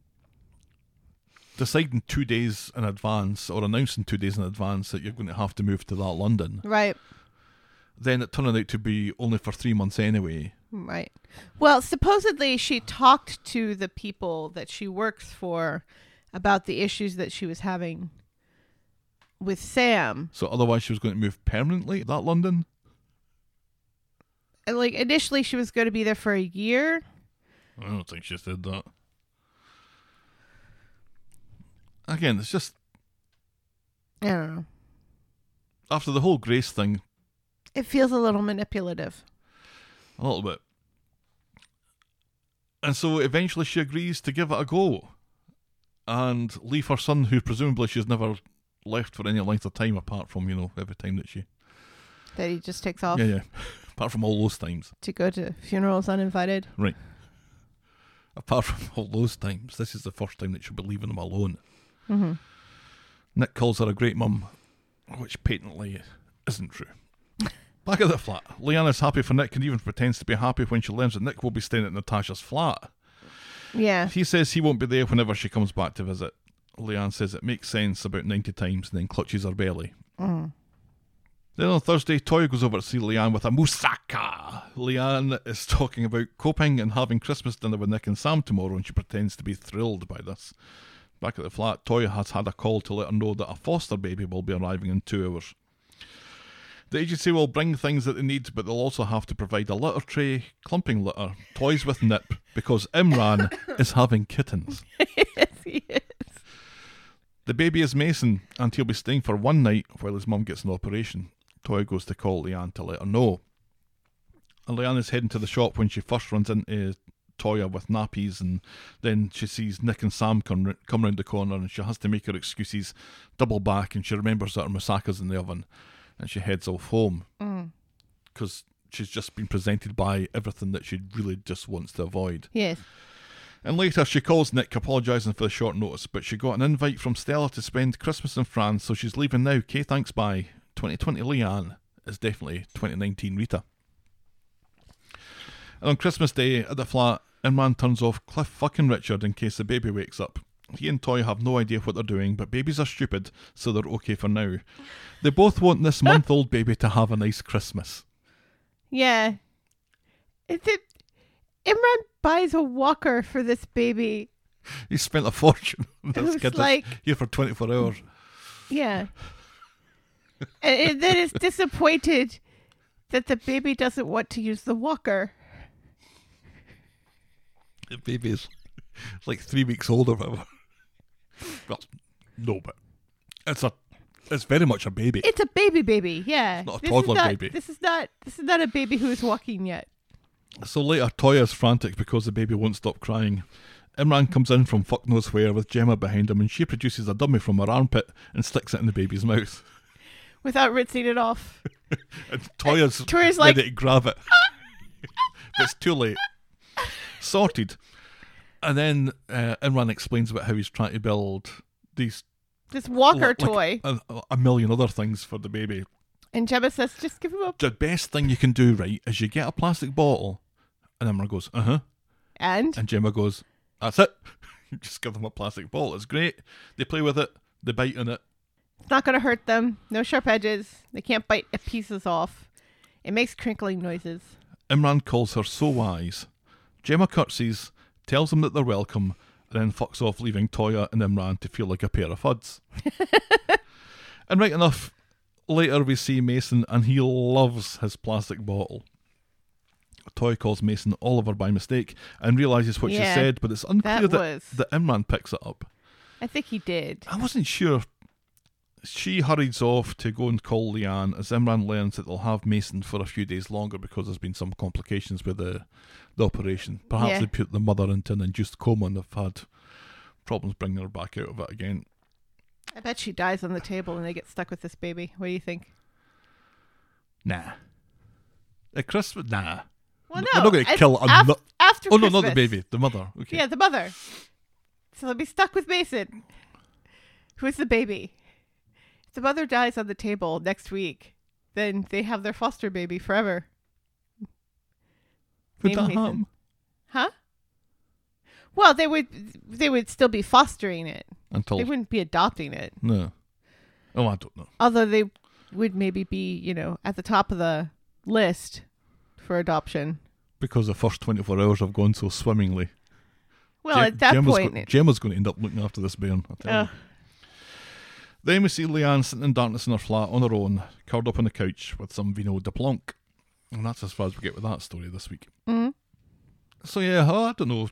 deciding two days in advance or announcing two days in advance that you're going to have to move to that London, Right. then it turning out to be only for three months anyway. Right. Well, supposedly she talked to the people that she works for about the issues that she was having with Sam. So otherwise, she was going to move permanently to that London. And, Like initially she was going to be there for a year. I don't think she said that. Again, it's just I don't know. after the whole Grace thing, It feels a little manipulative. A little bit. And so eventually she agrees to give it a go and leave her son, who presumably she's never left for any length of time apart from, you know, every time that she. That he just takes off Yeah, yeah. apart from all those times. to go to funerals uninvited. Right. Apart from all those times, this is the first time that she'll be leaving him alone. Mm-hmm. Nick calls her a great mum, which patently isn't true. Back at the flat, Leanna's happy for Nick and even pretends to be happy when she learns that Nick will be staying at Natasha's flat. Yeah. He says he won't be there whenever she comes back to visit. Leanne says it makes sense about 90 times and then clutches her belly. Mm. Then on Thursday, Toyah goes over to see Leanne with a moussaka. Leanne is talking about coping and having Christmas dinner with Nick and Sam tomorrow, and she pretends to be thrilled by this. Back at the flat, Toyah has had a call to let her know that a foster baby will be arriving in two hours. The agency will bring things that they need, but they'll also have to provide a litter tray, clumping litter, toys with nip, because Imran is having kittens. yes, he is. The baby is Mason, and he'll be staying for one night while his mum gets an operation. Toyah goes to call Leanne to let her know. And Leanne is heading to the shop when she first runs into Toyah with nappies, and then she sees Nick and Sam come, come round the corner, and she has to make her excuses, double back, and she remembers that her moussaka's in the oven, and she heads off home Mm. because she's just been presented by everything that she really just wants to avoid. Yes. And later, she calls Nick, apologising for the short notice, but she got an invite from Stella to spend Christmas in France, so she's leaving now. Okay, thanks, bye. 2020 Leanne is definitely 2019 Rita. And on Christmas Day at the flat, Imran turns off Cliff fucking Richard in case the baby wakes up. He and Toyah have no idea what they're doing, but babies are stupid, so they're okay for now. They both want this month old baby to have a nice Christmas. Yeah. It's it. Imran buys a walker for this baby. He spent a fortune on this kid like- here for 24 hours. Yeah. and, and then is disappointed that the baby doesn't want to use the walker. The baby is like three weeks old or whatever. Well, no, but it's a, it's very much a baby. It's a baby baby, yeah. Not a This is toddler not- baby. This is not this is not a baby who's walking yet. So later, Toyah is frantic because the baby won't stop crying. Imran comes in from fuck knows where with Gemma behind him, and she produces a dummy from her armpit and sticks it in the baby's mouth. Without rinsing it off. And Toyah's, Toyah's like- ready to grab it. but it's too late. Sorted. And then uh, Imran explains about how he's trying to build these This walker like toy. a, a million other things for the baby. And Gemma says, just give him a The best thing you can do, right, is you get a plastic bottle, and Imran goes, uh huh. and And Gemma goes, That's it. Just give them a plastic ball. It's great. They play with it, they bite on it. it's not gonna hurt them. No sharp edges. They can't bite pieces off. It makes crinkling noises. Imran calls her so wise. Gemma curtsies, tells them that they're welcome, and then fucks off, leaving Toyah and Imran to feel like a pair of fuds. and right enough, later we see Mason, and he loves his plastic bottle. Toyah calls Mason Oliver by mistake and realizes what Yeah, she said, but it's unclear that that, that Imran picks it up. I think he did. I wasn't sure. She hurries off to go and call Leanne as Imran learns that they'll have Mason for a few days longer because there's been some complications with the the operation. Perhaps Yeah. they put the mother into an induced coma and they've had problems bringing her back out of it again. I bet she dies on the table and they get stuck with this baby. What do you think? Nah. At Christmas, nah. Well, We're not gonna kill a af- no- after Oh no, not the baby, the mother. Okay. Yeah, the mother. So they'll be stuck with Mason. Who is the baby? If the mother dies on the table next week, then they have their foster baby forever. Would Name that Mason. happen? Huh? Well, they would they would still be fostering it. Until They wouldn't be adopting it. no. Oh, I don't know. Although they would maybe be, you know, at the top of the list for adoption. Because the first twenty four hours have gone so swimmingly. Well, Gem- at that Gemma's point, go- Gemma's going to end up looking after this bairn. I tell you. Then we see Leanne sitting in darkness in her flat on her own, curled up on the couch with some vino de Blanc. And that's as far as we get with that story this week. Mhm. So yeah, oh, I don't know.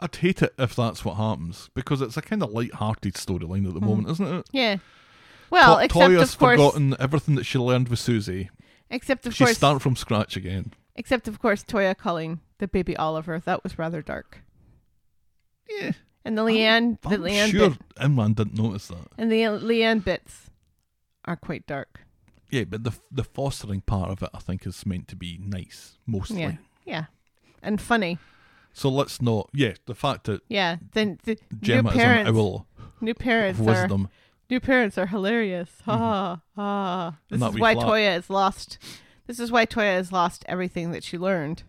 I'd hate it if that's what happens because it's a kind of light-hearted storyline at the moment, isn't it? yeah. Well, To- except Toyah's of course, forgotten everything that she learned with Susie. except of She's course, starting from scratch again. except of course, Toyah calling the baby Oliver. That was rather dark. Yeah, And the Leanne, the I'm Leanne sure bit, Imran didn't notice that. and the Leanne bits are quite dark. Yeah, but the the fostering part of it, I think, is meant to be nice mostly. Yeah, yeah, and funny. So let's not. Yeah, the fact that Yeah, then the Gemma new is an parents, owl new of parents are wisdom. new parents are hilarious. Ha mm-hmm. ha ha. This is why flat. Toyah is lost. This is why Toyah has lost everything that she learned.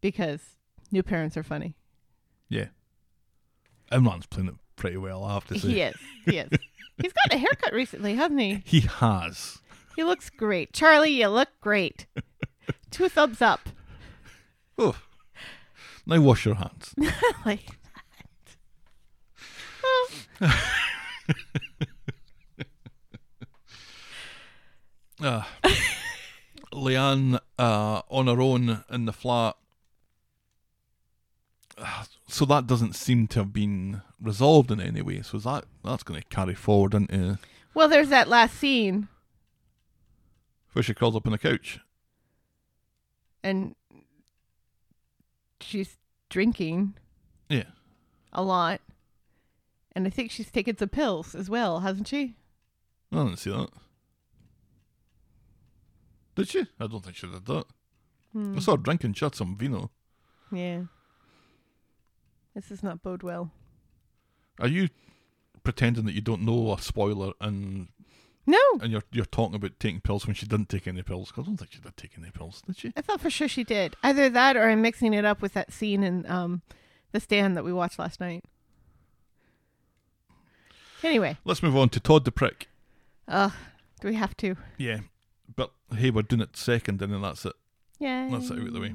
Because new parents are funny. Yeah. Imran's playing it pretty well, I have to say. He is. He is. He's gotten a haircut recently, hasn't he? He has. He looks great. Charlie, you look great. Two thumbs up. Oh. Now wash your hands. like Uh, Leanne uh, on her own in the flat. Uh, So that doesn't seem to have been resolved in any way. So is that that's going to carry forward into Well, there's that last scene where she curls up on the couch. and she's drinking Yeah. a lot. And I think she's taken some pills as well, hasn't she? I didn't see that. Did she? I don't think she did that. Hmm. I saw her drinking. She had some vino. Yeah. This does not bode well. Are you pretending that you don't know a spoiler and No, And you're you're talking about taking pills when she didn't take any pills. 'Cause I don't think she did take any pills, did she? I thought for sure she did. Either that or I'm mixing it up with that scene in um, The Stand that we watched last night. Anyway, Let's move on to Todd the prick. uh, do we have to? Yeah, but hey, we're doing it second, and then that's it. Yeah. That's it out of the way.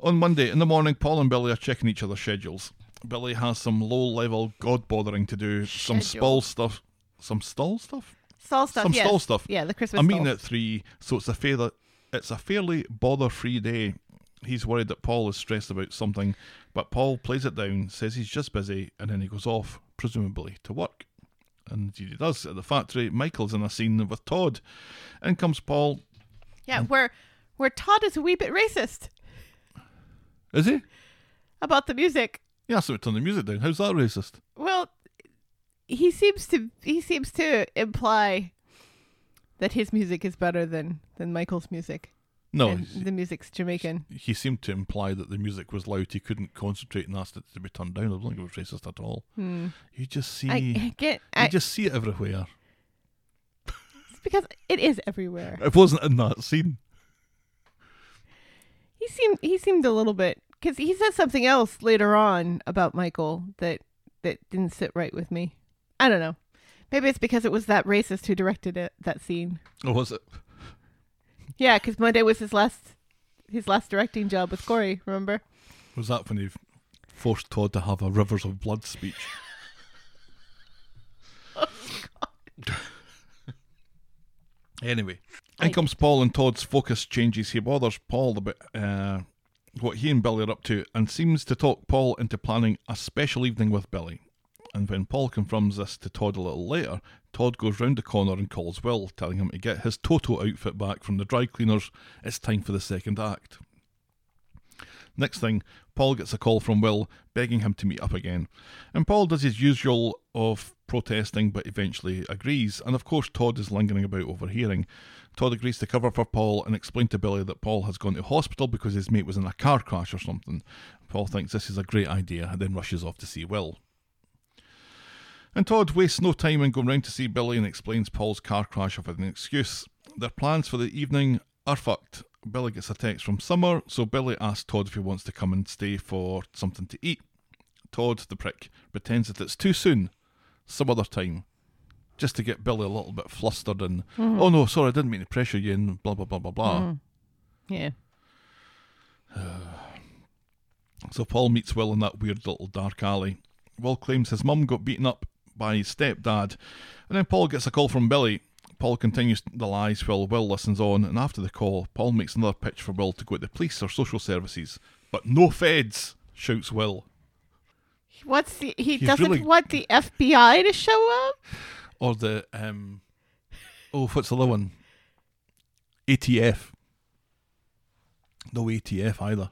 On Monday in the morning, Paul and Billy are checking each other's schedules. Billy has some low-level god bothering to do, some Schedule. spall stuff, some stall stuff. Stall stuff. Some yes. stall stuff. Yeah, the Christmas. A meeting stall. at three, so it's a fair, it's a fairly bother-free day. He's worried that Paul is stressed about something, but Paul plays it down, says he's just busy, and then he goes off, presumably to work. And he does at the factory. Michael's in a scene with Todd. In comes Paul. Yeah, where where Todd is a wee bit racist Is he? about the music. He asked him to turn the music down. How's that racist? Well, he seems to he seems to imply that his music is better than than Michael's music. No, and the music's Jamaican. he seemed to imply that the music was loud. He couldn't concentrate and asked it to be turned down. I don't think it was racist at all. Hmm. You just see, I, I get you I, just see it everywhere. it's because it is everywhere. It wasn't in that scene. He seemed he seemed a little bit because he said something else later on about Michael that that didn't sit right with me. I don't know. Maybe it's because it was that racist who directed it that scene. Or was it? Yeah, because Monday was his last his last directing job with Corrie. Remember? Was that when he forced Todd to have a rivers of blood speech? anyway, in comes Paul, and Todd's focus changes. He bothers Paul about uh, what he and Billy are up to, and seems to talk Paul into planning a special evening with Billy. And when Paul confirms this to Todd a little later, Todd goes round the corner and calls Will, telling him to get his Toto outfit back from the dry cleaners. It's time for the second act. Next thing, Paul gets a call from Will begging him to meet up again. And Paul does his usual of protesting but eventually agrees. And of course, Todd is lingering about overhearing. Todd agrees to cover for Paul and explain to Billy that Paul has gone to hospital because his mate was in a car crash or something. Paul thinks this is a great idea and then rushes off to see Will. And Todd wastes no time in going round to see Billy and explains Paul's car crash with an excuse. Their plans for the evening are fucked. Billy gets a text from Summer, so Billy asks Todd if he wants to come and stay for something to eat. Todd, the prick, pretends that it's too soon, some other time, just to get Billy a little bit flustered and, mm-hmm. oh no, sorry, I didn't mean to pressure you, and blah, blah, blah, blah, blah. Mm-hmm. Yeah. So Paul meets Will in that weird little dark alley. Will claims his mum got beaten up by his stepdad, and then Paul gets a call from Billy. Paul continues the lies while Will listens on, and after the call, Paul makes another pitch for Will to go to the police or social services. But no feds, shouts Will. What's the he He's doesn't really- want the FBI to show up? Or the, um, oh, what's the other one? ATF. No ATF either.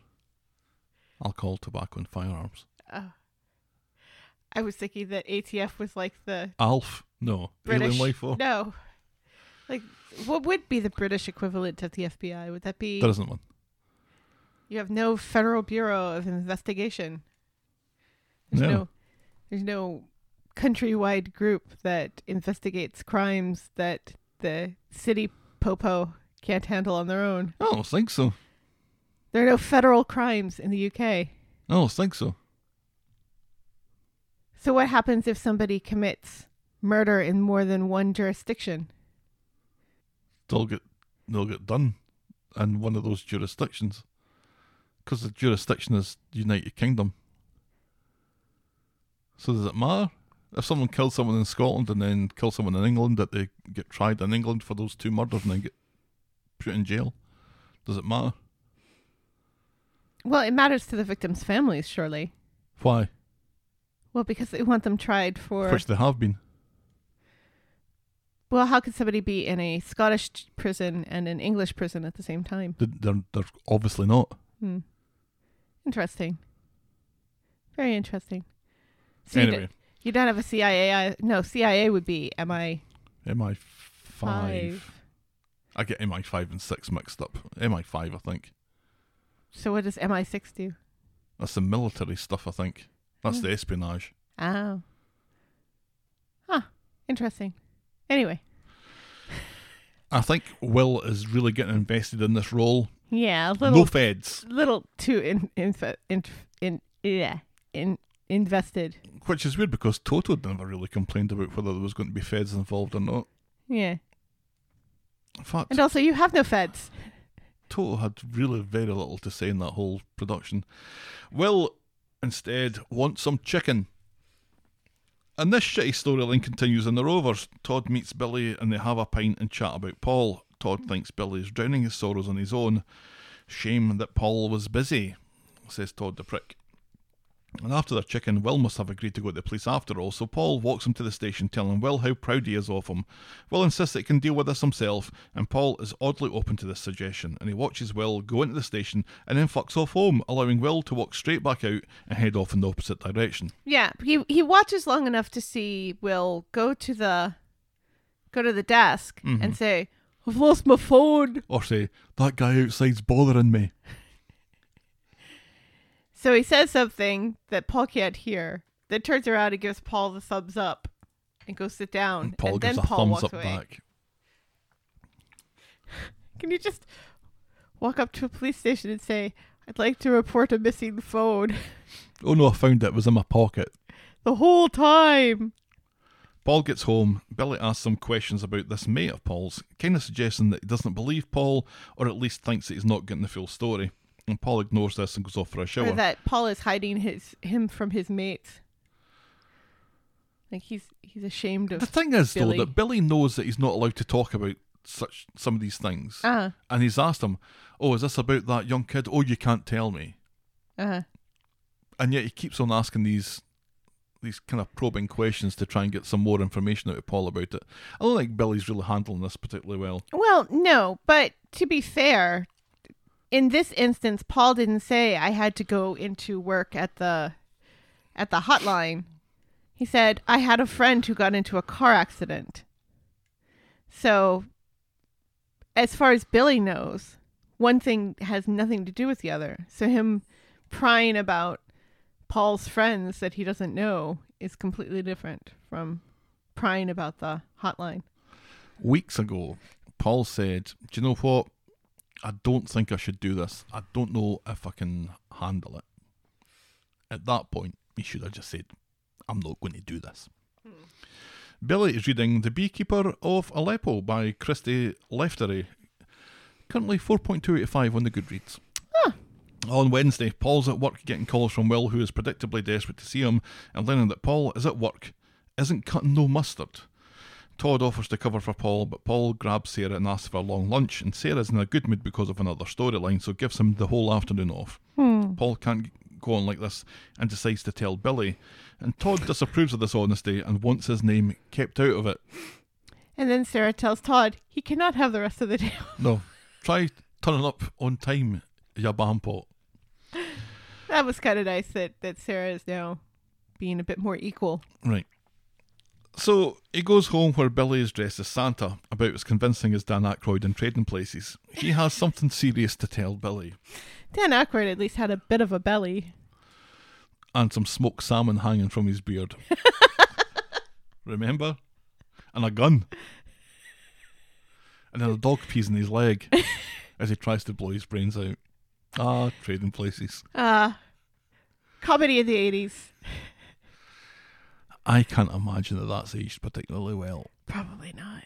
Alcohol, tobacco, and firearms. Oh. I was thinking that ATF was like the ALF? No. British. Alien Life Force? No. Like what would be the British equivalent of the FBI? Would that be There isn't one. you have no Federal Bureau of Investigation? There's No. no there's no countrywide group that investigates crimes that the city popo can't handle on their own. Oh, I don't think so. There are no federal crimes in the UK. Oh, I don't think so. So what happens if somebody commits murder in more than one jurisdiction? They'll get they'll get done in one of those jurisdictions because the jurisdiction is United Kingdom. So does it matter if someone kills someone in Scotland and then kills someone in England that they get tried in England for those two murders and then get put in jail? Does it matter? Well, it matters to the victims' families, surely. Why? Well, because they want them tried for. Which they have been. Well, how could somebody be in a Scottish prison and an English prison at the same time? They- They're they're obviously not. Hmm. Interesting. Very interesting. So Anyway, you don't have a CIA. I, no, CIA would be MI MI five. five. I get MI five and six mixed up. MI five, I think. So what does MI six do? That's the military stuff, I think. That's Hmm. the espionage. Oh. Huh. Interesting. Anyway, I think Will is really getting invested in this role. Yeah, a No little feds, little too in in in, in yeah in invested. which is weird because Toto never really complained about whether there was going to be feds involved or not. Yeah, In fact, and also you have no feds. Toto had really very little to say in that whole production. Will instead wants some chicken. And this shitty storyline continues in the Rovers. Todd meets Billy and they have a pint and chat about Paul. Todd thinks Billy is drowning his sorrows on his own. Shame that Paul was busy, says Todd the prick. And after their chicken, Will must have agreed to go to the police after all, so Paul walks him to the station telling Will how proud he is of him. Will insists that he can deal with this himself, and Paul is oddly open to this suggestion, and he watches Will go into the station and then fucks off home, allowing Will to walk straight back out and head off in the opposite direction. Yeah, he he watches long enough to see Will go to the go to the desk and mm-hmm. say, "I've lost my phone." Or say, that guy outside's bothering me. So he says something that Paul can't hear. Then turns around and gives Paul the thumbs up and goes sit down. And Paul and gives then a Paul thumbs walks up away. back. Can you just walk up to a police station and say, "I'd like to report a missing phone"? Oh no, I found it, it was in my pocket. the whole time. Paul gets home. Billy asks some questions about this mate of Paul's, kind of suggesting that he doesn't believe Paul, or at least thinks that he's not getting the full story. And Paul ignores this and goes off for a shower. Or that Paul is hiding his him from his mates. Like he's he's ashamed of. The thing is, Billy. though, that Billy knows that he's not allowed to talk about such some of these things, Uh and he's asked him, "Oh, is this about that young kid? Oh, you can't tell me." Uh-huh. And yet he keeps on asking these these kind of probing questions to try and get some more information out of Paul about it. I don't think Billy's really handling this particularly well. Well, no, but to be fair, in this instance, Paul didn't say I had to go into work at the at the hotline. He said I had a friend who got into a car accident. So, as far as Billy knows, one thing has nothing to do with the other. So him prying about Paul's friends that he doesn't know is completely different from prying about the hotline. Weeks ago, Paul said, Do you know what? I don't think I should do this. I don't know if I can handle it. At that point, he should have just said, I'm not going to do this. Hmm. Billy is reading The Beekeeper of Aleppo by Christy Lefteri. Currently 4.2 out of 5 on the Goodreads. On Wednesday, Paul's at work getting calls from Will, who is predictably desperate to see him, and learning that Paul is at work, isn't cutting no mustard. Todd offers to cover for Paul, but Paul grabs Sarah and asks for a long lunch, and Sarah's in a good mood because of another storyline, so gives him the whole afternoon off. Hmm. Paul can't go on like this and decides to tell Billy, and Todd disapproves of this honesty and wants his name kept out of it. And then Sarah tells Todd he cannot have the rest of the day. No, try turning up on time, ya bampot. that was kind of nice that, that Sarah is now being a bit more equal. Right. So he goes home where Billy is dressed as Santa, about as convincing as Dan Aykroyd in Trading Places. He has something serious to tell Billy, Dan Aykroyd at least had a bit of a belly. and some smoked salmon hanging from his beard. Remember? And a gun. And then a dog pees in his leg as he tries to blow his brains out. Ah, Trading Places. Uh, comedy of the 80s. I can't imagine that that's aged particularly well. Probably not.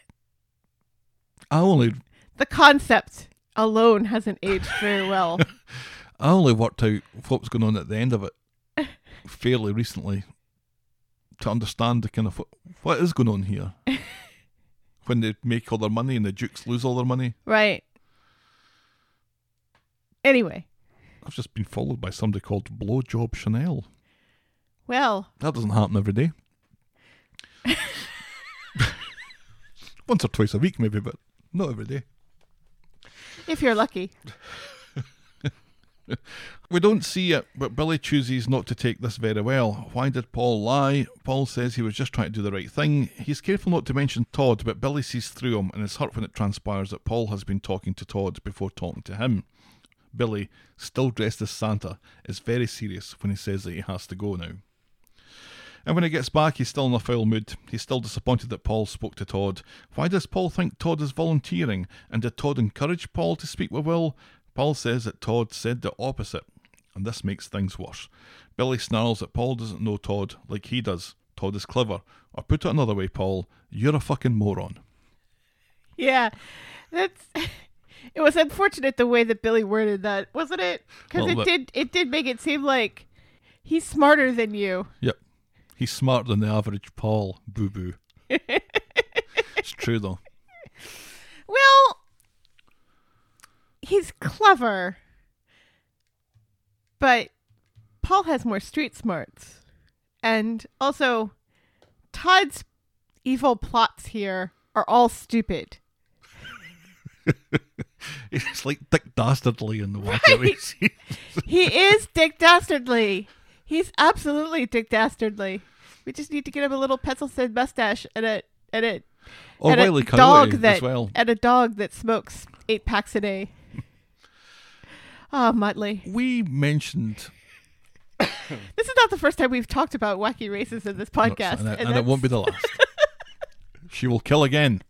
I only The concept alone hasn't aged very well. I only worked out what was going on at the end of it fairly recently to understand the kind of what, what is going on here. when they make all their money and the Dukes lose all their money. right. Anyway, I've just been followed by somebody called Blowjob Chanel. well, That doesn't happen every day. Once or twice a week, maybe, but not every day. if you're lucky. We don't see it, but Billy chooses not to take this very well. Why did Paul lie? Paul says he was just trying to do the right thing. He's careful not to mention Todd, but Billy sees through him and is hurt when it transpires that Paul has been talking to Todd before talking to him. Billy, still dressed as Santa, is very serious when he says that he has to go now. And when he gets back, he's still in a foul mood. He's still disappointed that Paul spoke to Todd. Why does Paul think Todd is volunteering? And did Todd encourage Paul to speak with Will? Paul says that Todd said the opposite, and this makes things worse. Billy snarls that Paul doesn't know Todd like he does. Todd is clever. Or put it another way, Paul, you're a fucking moron. Yeah, that's. It was unfortunate the way that Billy worded that, wasn't it? Because Well, it did. It did make it seem like he's smarter than you. Yep. He's smarter than the average Paul, boo boo. it's true though. Well, he's clever, but Paul has more street smarts, and also Todd's evil plots here are all stupid. It's like Dick Dastardly in the scene. he is Dick Dastardly. He's absolutely Dick Dastardly. We just need to get him a little pencil thin mustache and a and a Or and Wiley a dog that well. and a dog that smokes eight packs a day. Oh, Muttley. We mentioned, This is not the first time we've talked about wacky races in this podcast. and, it, and and it won't be the last. she will kill again.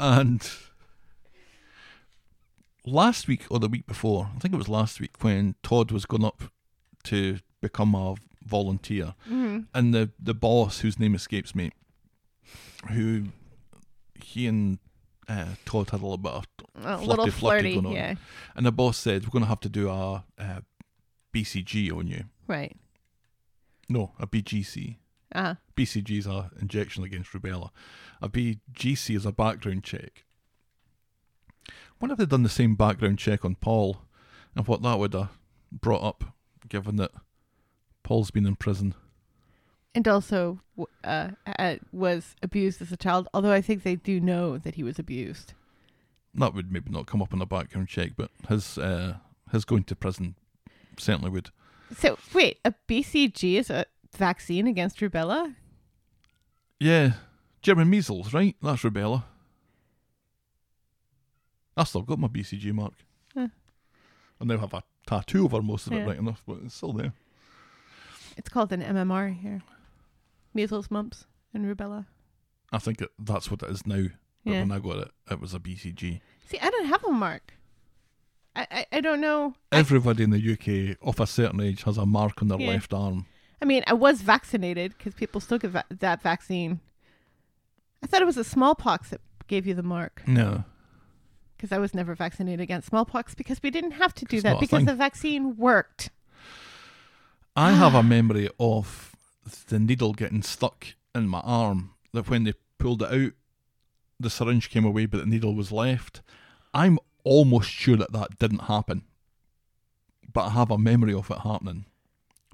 And last week or the week before, I think it was last week when Todd was going up to become a volunteer, Mm-hmm. and the the boss, whose name escapes me, who he and uh, Todd had a little bit of a flirty, little flirty going on. Yeah, And the boss said, We're going to have to do a, uh BCG on you. right. No, a BGC. Uh, BCG is a injection against rubella. A BGC is a background check. What if they'd done the same background check on Paul and what that would have brought up, given that Paul's been in prison? and also uh, uh, was abused as a child. Although I think they do know that he was abused. That would maybe not come up in a background check, but his uh, his going to prison certainly would. So wait, a BCG is a vaccine against rubella? Yeah, German measles, right? That's rubella. I still got my BCG mark. Huh. I now have a tattoo over most of it, Yeah. right enough, but it's still there. It's called an MMR here. Measles, mumps, and rubella. I think it, that's what it is now. But Yeah. when I got it, it was a BCG. See, I don't have a mark. I I, I don't know. I, Everybody in the UK of a certain age has a mark on their Yeah. left arm. I mean, I was vaccinated because people still get va- that vaccine. I thought it was a smallpox that gave you the mark No. because I was never vaccinated against smallpox because we didn't have to do It's that not a because thing. the vaccine worked. I have a memory of the needle getting stuck in my arm. That when they pulled it out, the syringe came away, but the needle was left. I'm almost sure that that didn't happen, but I have a memory of it happening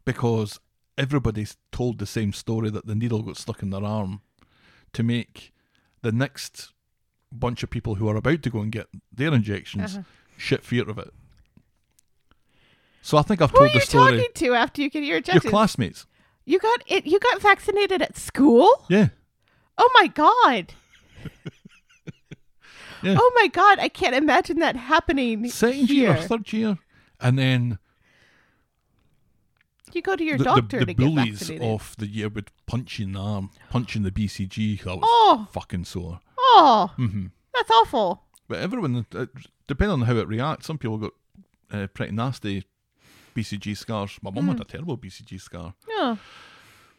because everybody's told the same story that the needle got stuck in their arm to make the next bunch of people who are about to go and get their injections Uh-huh. shit fear of it. So I think I've Who are told you the story. talking to after you get your injections? Your classmates. you got it. You got vaccinated at school? Yeah. Oh my god! Yeah. Oh my god! I can't imagine that happening Second year or third year. And then You go to your the, the- doctor the, to get bullies vaccinated. of the year would punch you in the arm, punch in the BCG. Was Oh. fucking sore. Oh, hmm that's awful. But everyone, uh, depending on how it reacts, some people got uh, pretty nasty BCG scars. My mum had a terrible BCG scar. Yeah.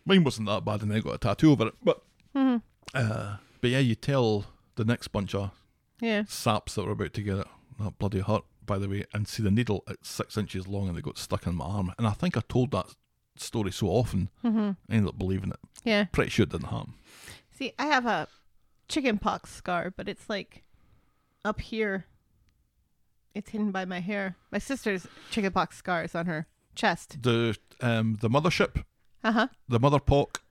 Mine wasn't that bad, and I got a tattoo over it. But Mhm. uh, but yeah, you tell the next bunch of yeah. saps that were about to get it. That bloody hurt, by the way, and see the needle at six inches long and they got stuck in my arm. And I think I told that story so often, hmm I ended up believing it. Yeah. Pretty sure it didn't happen. See, I have a chicken pox scar, but it's like up here. It's hidden by my hair. My sister's chickenpox scars on her chest. The um the mothership, Uh huh. the mother pock,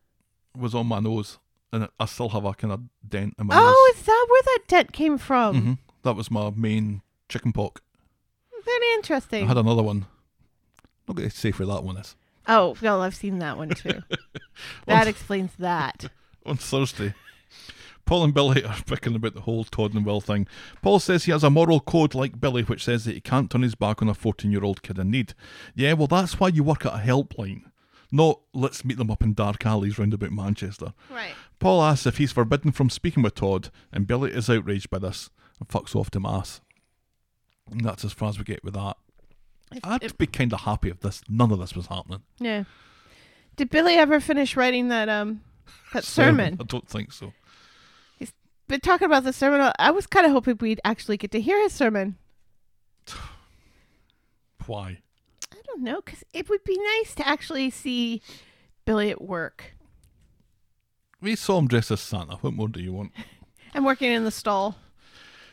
was on my nose, and I still have a kind of dent in my Oh, is that where that dent came from? nose. hmm That was my main chicken pock. Very interesting. I interesting. had another one. Not going to say where that one is. Oh, well, I've seen that one too. that explains that. on Thursday. Paul and Billy are picking about the whole Todd and Will thing. Paul says he has a moral code like Billy, which says that he can't turn his back on a 14 year old kid in need. Yeah, well, that's why you work at a helpline, Not let's meet them up in dark alleys round about Manchester. Right. Paul asks if he's forbidden from speaking with Todd, and Billy is outraged by this and fucks off to Mass. And that's as far as we get with that. I'd it- be kind of happy if this none of this was happening. Yeah. Did Billy ever finish writing that um that sermon? I don't think so. But talking about the sermon, I was kind of hoping we'd actually get to hear his sermon. Why? I don't know, because it would be nice to actually see Billy at work We saw him dressed as Santa. What more do you want? I'm working in the stall.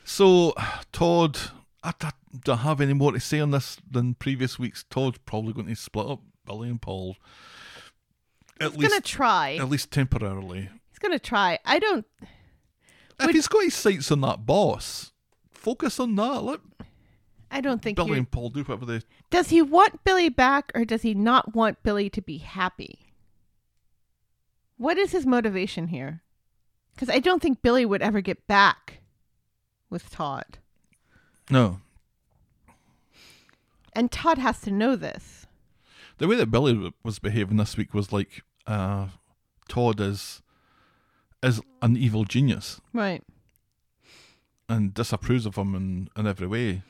So, Todd, I, I don't have any more to say on this than previous weeks. Todd's probably going to split up Billy and Paul. At He's least, gonna try. at least temporarily. He's gonna try. I don't. If he's got his sights on that boss, focus on that. Let I don't think. Billy and Paul do whatever they. Does he want Billy back, or does he not want Billy to be happy? What is his motivation here? Because I don't think Billy would ever get back with Todd, No, and Todd has to know this. the way that Billy was behaving this week was like uh, Todd is is an evil genius Right. and disapproves of him in, in every way.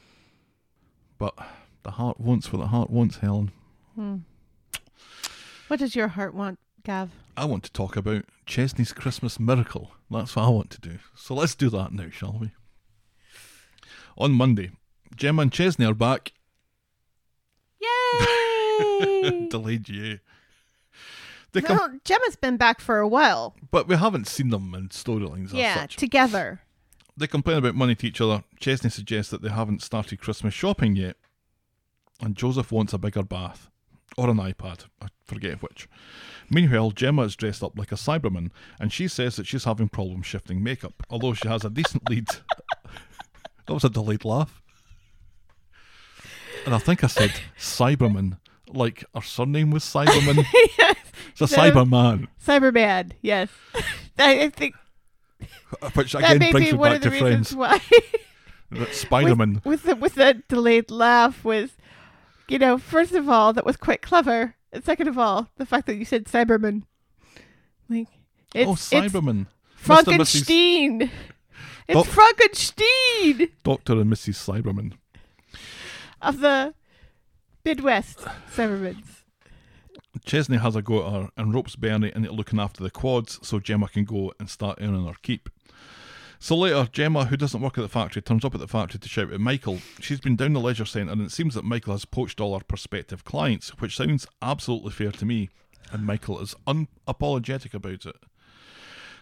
But the heart wants what the heart wants, Helen. Hmm. What does your heart want, Gav? I want to talk about Chesney's Christmas miracle. That's what I want to do. So let's do that now, shall we? On Monday, Gemma and Chesney are back. Yay! Delayed you. They come, well, Gemma's been back for a while. but we haven't seen them in storylines yeah, such. together. They complain about money to each other. Chesney suggests that they haven't started Christmas shopping yet. And Joseph wants a bigger bath. Or an iPad. I forget which. Meanwhile, Gemma is dressed up like a Cyberman, and she says that she's having problems shifting makeup, although she has a decent lead. that was a delayed laugh. And I think I said Cyberman, like her surname was Cyberman. yes. It's a of- Cyberman, Cyberman, yes. I, I think which again brings me one back of the to Friends. why. That Spiderman. with, with the with the delayed laugh was, you know, first of all, that was quite clever, and second of all, the fact that you said Cyberman, like it's, oh, Cyberman. Mrs. Frankenstein. It's Doc- Frankenstein Doctor and Mrs. Cyberman. of the Midwest Cybermans. Chesney has a go at her and ropes Bernie into looking after the quads so Gemma can go and start earning her keep. So later, Gemma, who doesn't work at the factory, turns up at the factory to shout at Michael. She's been down the leisure centre and it seems that Michael has poached all her prospective clients, which sounds absolutely fair to me, and Michael is unapologetic about it.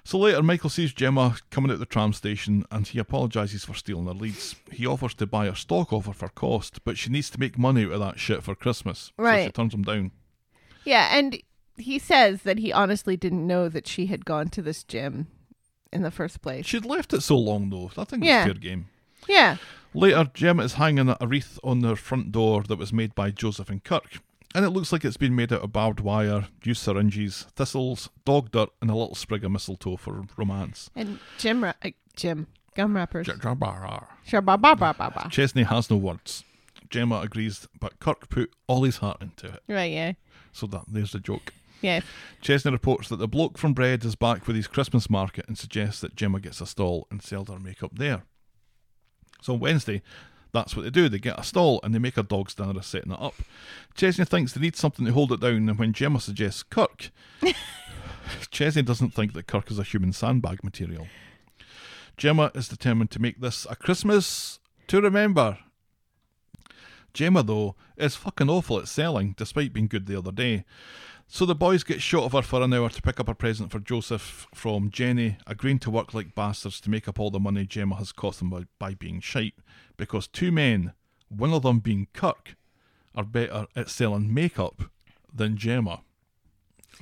So later, Michael sees Gemma coming out the tram station and he apologises for stealing her leads. He offers to buy her stock off her for cost, but she needs to make money out of that shit for Christmas. Right. So she turns him down. Yeah, and he says that he honestly didn't know that she had gone to this gym in the first place. She'd left it so long though. I think Yeah. it's fair game. Yeah. Later, Gemma is hanging a wreath on their front door that was made by Joseph and Kirk. And it looks like it's been made out of barbed wire, used syringes, thistles, dog dirt, and a little sprig of mistletoe for romance. And Jim, ra- uh, Jim, gum wrappers. Chesney has no words. Gemma agrees, but Kirk put all his heart into it. Right, yeah. So that there's the joke. Yeah. Chesney reports that the bloke from Bread is back with his Christmas market and suggests that Gemma gets a stall and sells her makeup there. So on Wednesday, that's what they do. They get a stall and they make a dog standard setting it up. Chesney thinks they need something to hold it down, and when Gemma suggests Kirk, Chesney doesn't think that Kirk is a human sandbag material. Gemma is determined to make this a Christmas to remember. Gemma, though, is fucking awful at selling, despite being good the other day. So the boys get shot of her for an hour to pick up a present for Joseph from Jenny, agreeing to work like bastards to make up all the money Gemma has cost them by, by being shite, because two men, one of them being Kirk, are better at selling makeup than Gemma.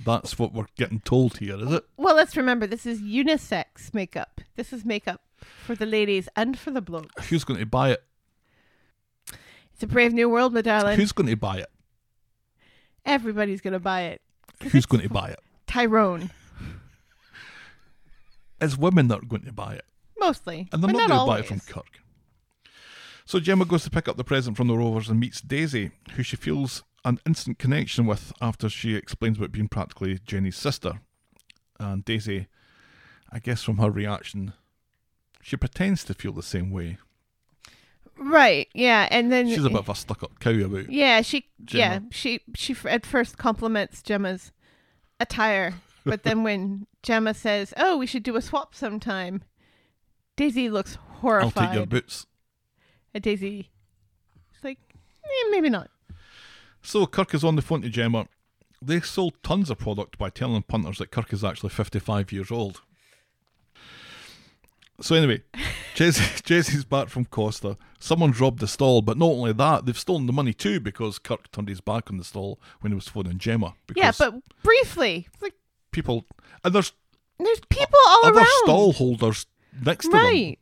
That's what we're getting told here, is it? Well, let's remember this is unisex makeup. This is makeup for the ladies and for the blokes. Who's going to buy it? It's a brave new world, my darling. Who's going to buy it? Everybody's gonna buy it. Who's going to buy it? Tyrone, It's women that are going to buy it. mostly, And they're but not, not, going to buy it from Kirk. So Gemma goes to pick up the present from the Rovers and meets Daisy, who she feels an instant connection with after she explains about being practically Jenny's sister. And Daisy, I guess from her reaction, she pretends to feel the same way. Right. Yeah. And then She's a bit of a stuck up cow about. Yeah, she yeah, she she f- at first compliments Gemma's attire, but then when Gemma says, "Oh, we should do a swap sometime," Daisy looks horrified. I'll take your boots. And Daisy, is like, eh, maybe not. So Kirk is on the phone to Gemma. They sold tons of product by telling punters that Kirk is actually 55 years old. So anyway, Jesse, Jesse's back from Costa. Someone's robbed the stall, but not only that, they've stolen the money too because Kirk turned his back on the stall when he was phoning Gemma. Yeah, but briefly, like people and there's there's people all other around, stall holders next to them. right?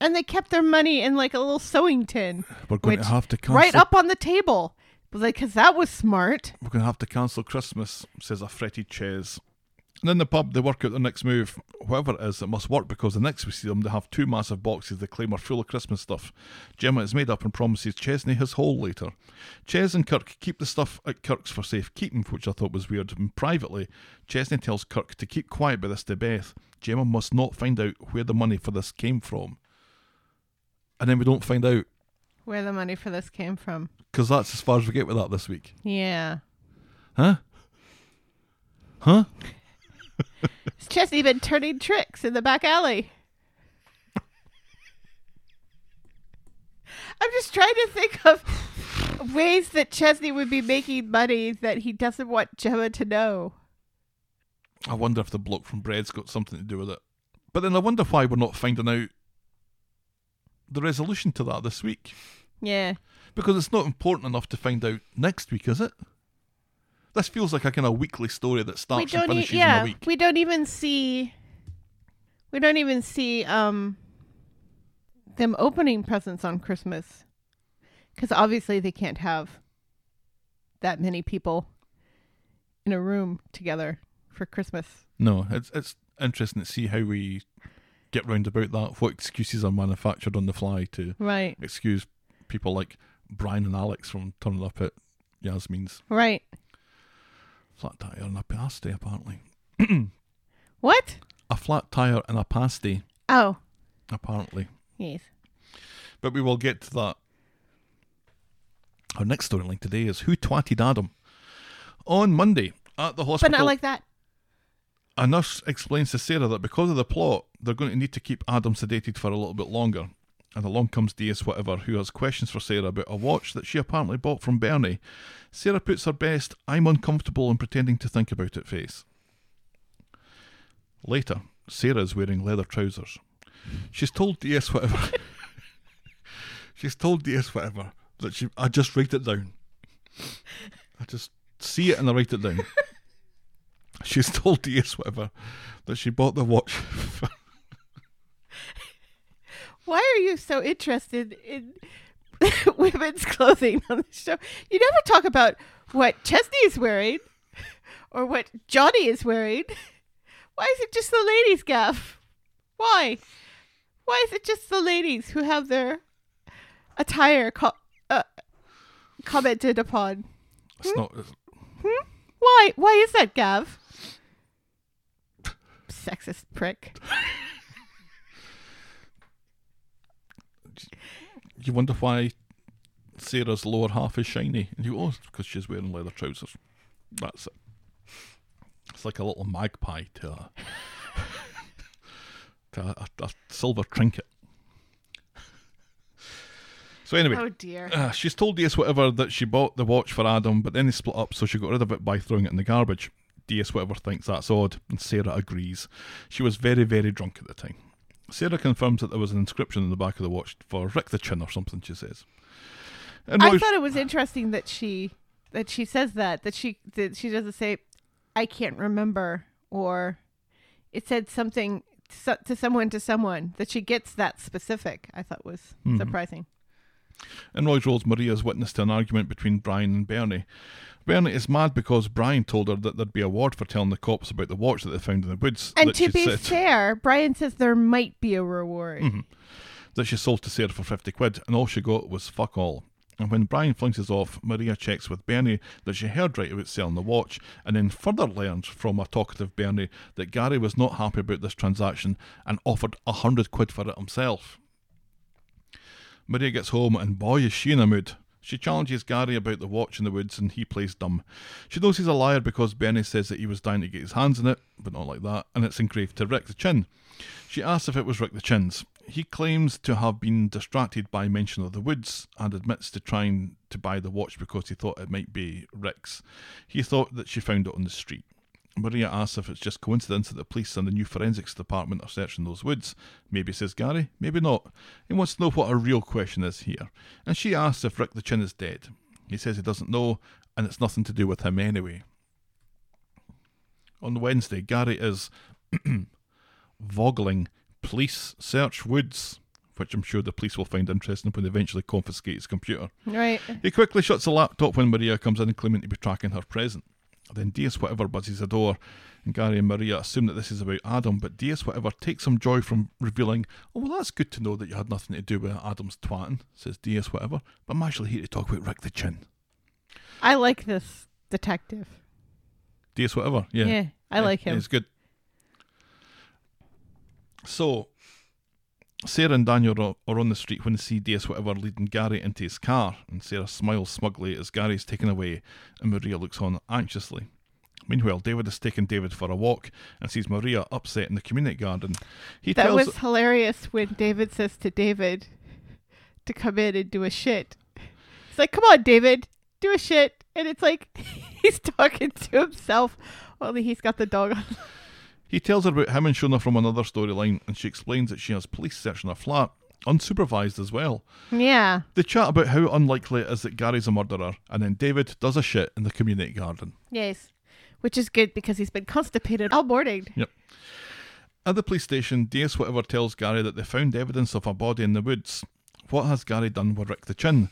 And they kept their money in like a little sewing tin, We're going to have to cancel. right up on the table. Like, cause that was smart. We're going to have to cancel Christmas, says a fretted Ches. And in the pub, they work out their next move. Whatever it is, it must work because the next we see them, they have two massive boxes they claim are full of Christmas stuff. Gemma is made up and promises Chesney his hole later. Ches and Kirk keep the stuff at Kirk's for safekeeping, which I thought was weird. And privately, Chesney tells Kirk to keep quiet about this to Beth. Gemma must not find out where the money for this came from. And then we don't find out, Where the money for this came from? because that's as far as we get with that this week. Yeah. Huh? Huh? Has Chesney been turning tricks in the back alley? I'm just trying to think of ways that Chesney would be making money that he doesn't want Gemma to know. I wonder if the bloke from Bread's got something to do with it. But then I wonder why we're not finding out the resolution to that this week. Yeah. Because it's not important enough to find out next week, is it? This feels like a kind of weekly story that starts and don't e- finishes in yeah, a week. we don't even see we don't even see um them opening presents on Christmas. Cuz obviously they can't have that many people in a room together for Christmas. No, it's it's interesting to see how we get round about that. What excuses are manufactured on the fly to Right. excuse people like Brian and Alex from turning up at Yasmin's Right. Flat tire and a pasty, apparently. What? A flat tire and a pasty, Oh, apparently. yes. But we will get to that. Our next storyline today is Who Twatted Adam? On Monday at the hospital. But not like that. a nurse explains to Sarah that because of the plot, they're going to need to keep Adam sedated for a little bit longer. And along comes DS whatever, who has questions for Sarah about a watch that she apparently bought from Bernie. Sarah puts her best I'm uncomfortable and pretending to think about it face. Later, Sarah is wearing leather trousers. She's told DS whatever. She's told DS whatever that she I just write it down. I just see it and I write it down. She's told DS whatever that she bought the watch for Why are you so interested in women's clothing on the show? You never talk about what Chesney is wearing or what Johnny is wearing. Why is it just the ladies, Gav? Why? Why is it just the ladies who have their attire co- uh, commented upon? It's not. Why? Why is that, Gav? Sexist prick. You wonder why Sarah's lower half is shiny, and you go, oh, because she's wearing leather trousers. That's it. It's like a little magpie to a, to a, a, a silver trinket. So anyway, Oh dear. Uh, she's told DS whatever that she bought the watch for Adam, but then they split up, so she got rid of it by throwing it in the garbage. DS whatever thinks that's odd, and Sarah agrees. She was very, very drunk at the time. Sarah confirms that there was an inscription in the back of the watch for Rick the Chin or something. She says. And I Roy's- thought it was interesting that she that she says that that she that she doesn't say I can't remember or it said something to, to someone to someone that she gets that specific. I thought was Mhm. surprising. In Roy's Rolls, Maria is witness to an argument between Brian and Bernie. Bernie is mad because Brian told her that there'd be a reward for telling the cops about the watch that they found in the woods And to be said fair, Brian says there might be a reward. Mhm. that she sold to Sarah for fifty quid, and all she got was fuck all. And when Brian flinches off, Maria checks with Bernie that she heard right about selling the watch, and then further learns from a talkative Bernie that Gary was not happy about this transaction and offered a hundred quid for it himself. Maria gets home, and boy, is she in a mood. She challenges Gary about the watch in the woods, and he plays dumb. She knows he's a liar because Bernie says that he was dying to get his hands on it, but not like that, and it's engraved to Rick the Chin. She asks if it was Rick the Chin's. He claims to have been distracted by mention of the woods and admits to trying to buy the watch because he thought it might be Rick's. He thought that she found it on the street. Maria asks if it's just coincidence that the police and the new forensics department are searching those woods. Maybe, says Gary, maybe not. He wants to know what a real question is here. And she asks if Rick the Chin is dead. He says he doesn't know, and it's nothing to do with him anyway. On Wednesday, Gary is googling police search woods, which I'm sure the police will find interesting when they eventually confiscate his computer. Right. He quickly shuts the laptop when Maria comes in, claiming to be tracking her present. Then DS Whatever buzzes the door, and Gary and Maria assume that this is about Adam, but DS Whatever takes some joy from revealing, Oh, well, that's good to know that you had nothing to do with Adam's twatting, says DS Whatever, but I'm actually here to talk about Rick the Chin. I like this detective. DS Whatever, yeah. Yeah, I like him. It's good. So, Sarah and Daniel are- on the street when they see DS Whatever leading Gary into his car, and Sarah smiles smugly as Gary's taken away, and Maria looks on anxiously. Meanwhile, David has taken David for a walk and sees Maria upset in the community garden. He That tells was hilarious when David says to David to come in and do a shit. He's like, "Come on, David, do a shit," and it's like he's talking to himself, only he's got the dog on. He tells her about him and Shona from another storyline, and she explains that she has police searching her flat, unsupervised as well. Yeah, They chat about how unlikely it is that Gary's a murderer, and then David does a shit in the community garden. yes, which is good because he's been constipated all morning. Yep. At the police station, DS Whatever tells Gary that they found evidence of a body in the woods. What has Gary done with Rick the Chin?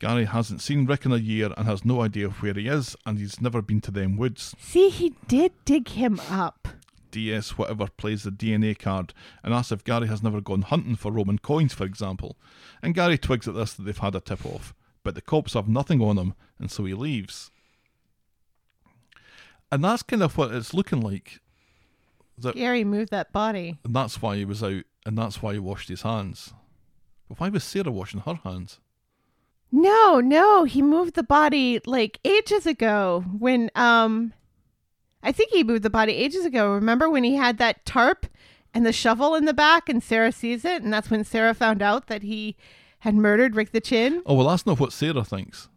Gary hasn't seen Rick in a year and has no idea where he is, and he's never been to them woods. See, he did dig him up. DS Whatever plays the DNA card and asks if Gary has never gone hunting for Roman coins, for example. And Gary twigs at this that they've had a tip off, but the cops have nothing on him, and so he leaves. And that's kind of what it's looking like. That Gary moved that body. and that's why he was out, and that's why he washed his hands. But why was Sarah washing her hands? No, no, he moved the body like ages ago when um I think he moved the body ages ago. Remember when he had that tarp and the shovel in the back and Sarah sees it and that's when Sarah found out that he had murdered Rick the Chin? Oh well, that's not what Sarah thinks.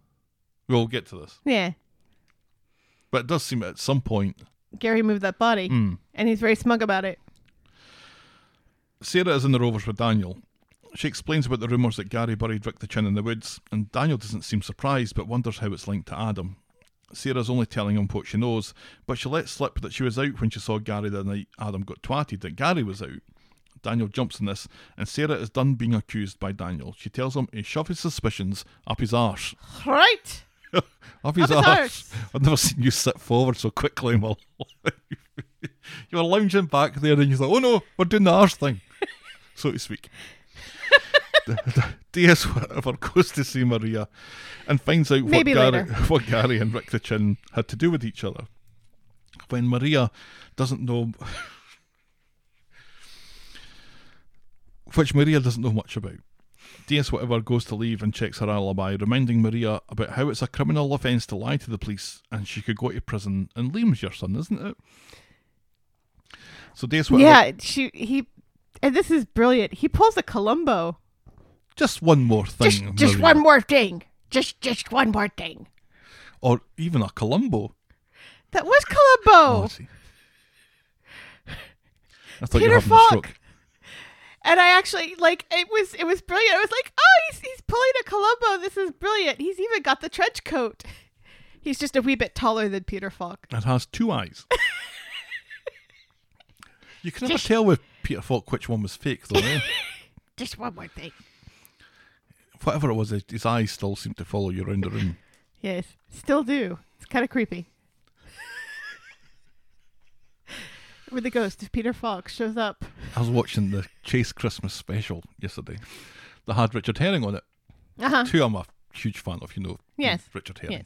We'll get to this, Yeah. but it does seem at some point Gary moved that body Mm. and he's very smug about it. Sarah is in the Rovers with Daniel. She explains about the rumours that Gary buried Rick the Chin in the woods, and Daniel doesn't seem surprised but wonders how it's linked to Adam. Sarah's only telling him what she knows, but she lets slip that she was out when she saw Gary the night Adam got twatted, that Gary was out. Daniel jumps on this, and Sarah is done being accused by Daniel. She tells him to shove his suspicions up his arse. Right. Up his, Up arse. I've never seen you sit forward so quickly in my life. you were lounging back there and you thought, oh no, we're doing the arse thing, so to speak. DS whatever goes to see Maria and finds out what Gary, what Gary and Rick the Chin had to do with each other. When Maria doesn't know, which Maria doesn't know much about. DS whatever goes to leave and checks her alibi, reminding Maria about how it's a criminal offence to lie to the police and she could go to prison. And Liam's your son, isn't it? So DS whatever. Yeah, she he and this is brilliant. He pulls a Columbo. Just one more thing. Just just Maria. one more thing. Just just one more thing. Or even a Columbo. That was Columbo. I see. I thought you Peter were having a Falk. stroke. And I actually like it was it was brilliant. I was like, oh, he's he's pulling a Columbo. This is brilliant. He's even got the trench coat. He's just a wee bit taller than Peter Falk. It has two eyes. you can never tell with Peter Falk which one was fake, though. Eh? Just one more thing. Whatever it was, his his eyes still seem to follow you around the room. Yes, still do. It's kind of creepy. Where the ghost of Peter Fox shows up. I was watching the Chase Christmas special yesterday. They had Richard Herring on it. Uh huh. Two of a huge fan of, you know, Yes. Richard Herring. Yes.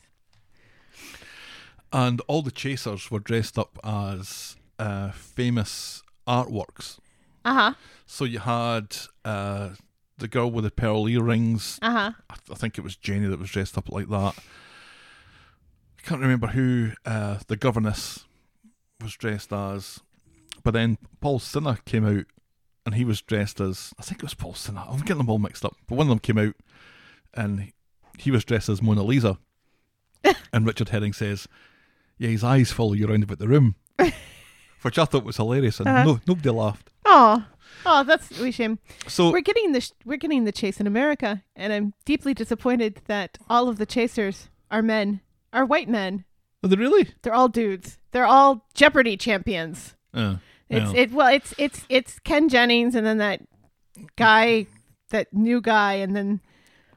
And all the chasers were dressed up as uh, famous artworks. Uh huh. So you had uh, the girl with the pearl earrings. Uh huh. I, th- I think it was Jenny that was dressed up like that. I can't remember who uh, the governess was dressed as. But then Paul Sinha came out and he was dressed as. I think it was Paul Sinha. I'm getting them all mixed up. But one of them came out and he was dressed as Mona Lisa. and Richard Herring says, Yeah, his eyes follow you around about the room. Which I thought was hilarious and Uh-huh. no, nobody laughed. Oh. Oh, that's a shame. So We're getting the sh- we're getting the chase in America, and I'm deeply disappointed that all of the chasers are men, are white men. are they really? They're all dudes. They're all Jeopardy champions. Uh, It's well. it well, it's it's it's Ken Jennings, and then that guy, that new guy, and then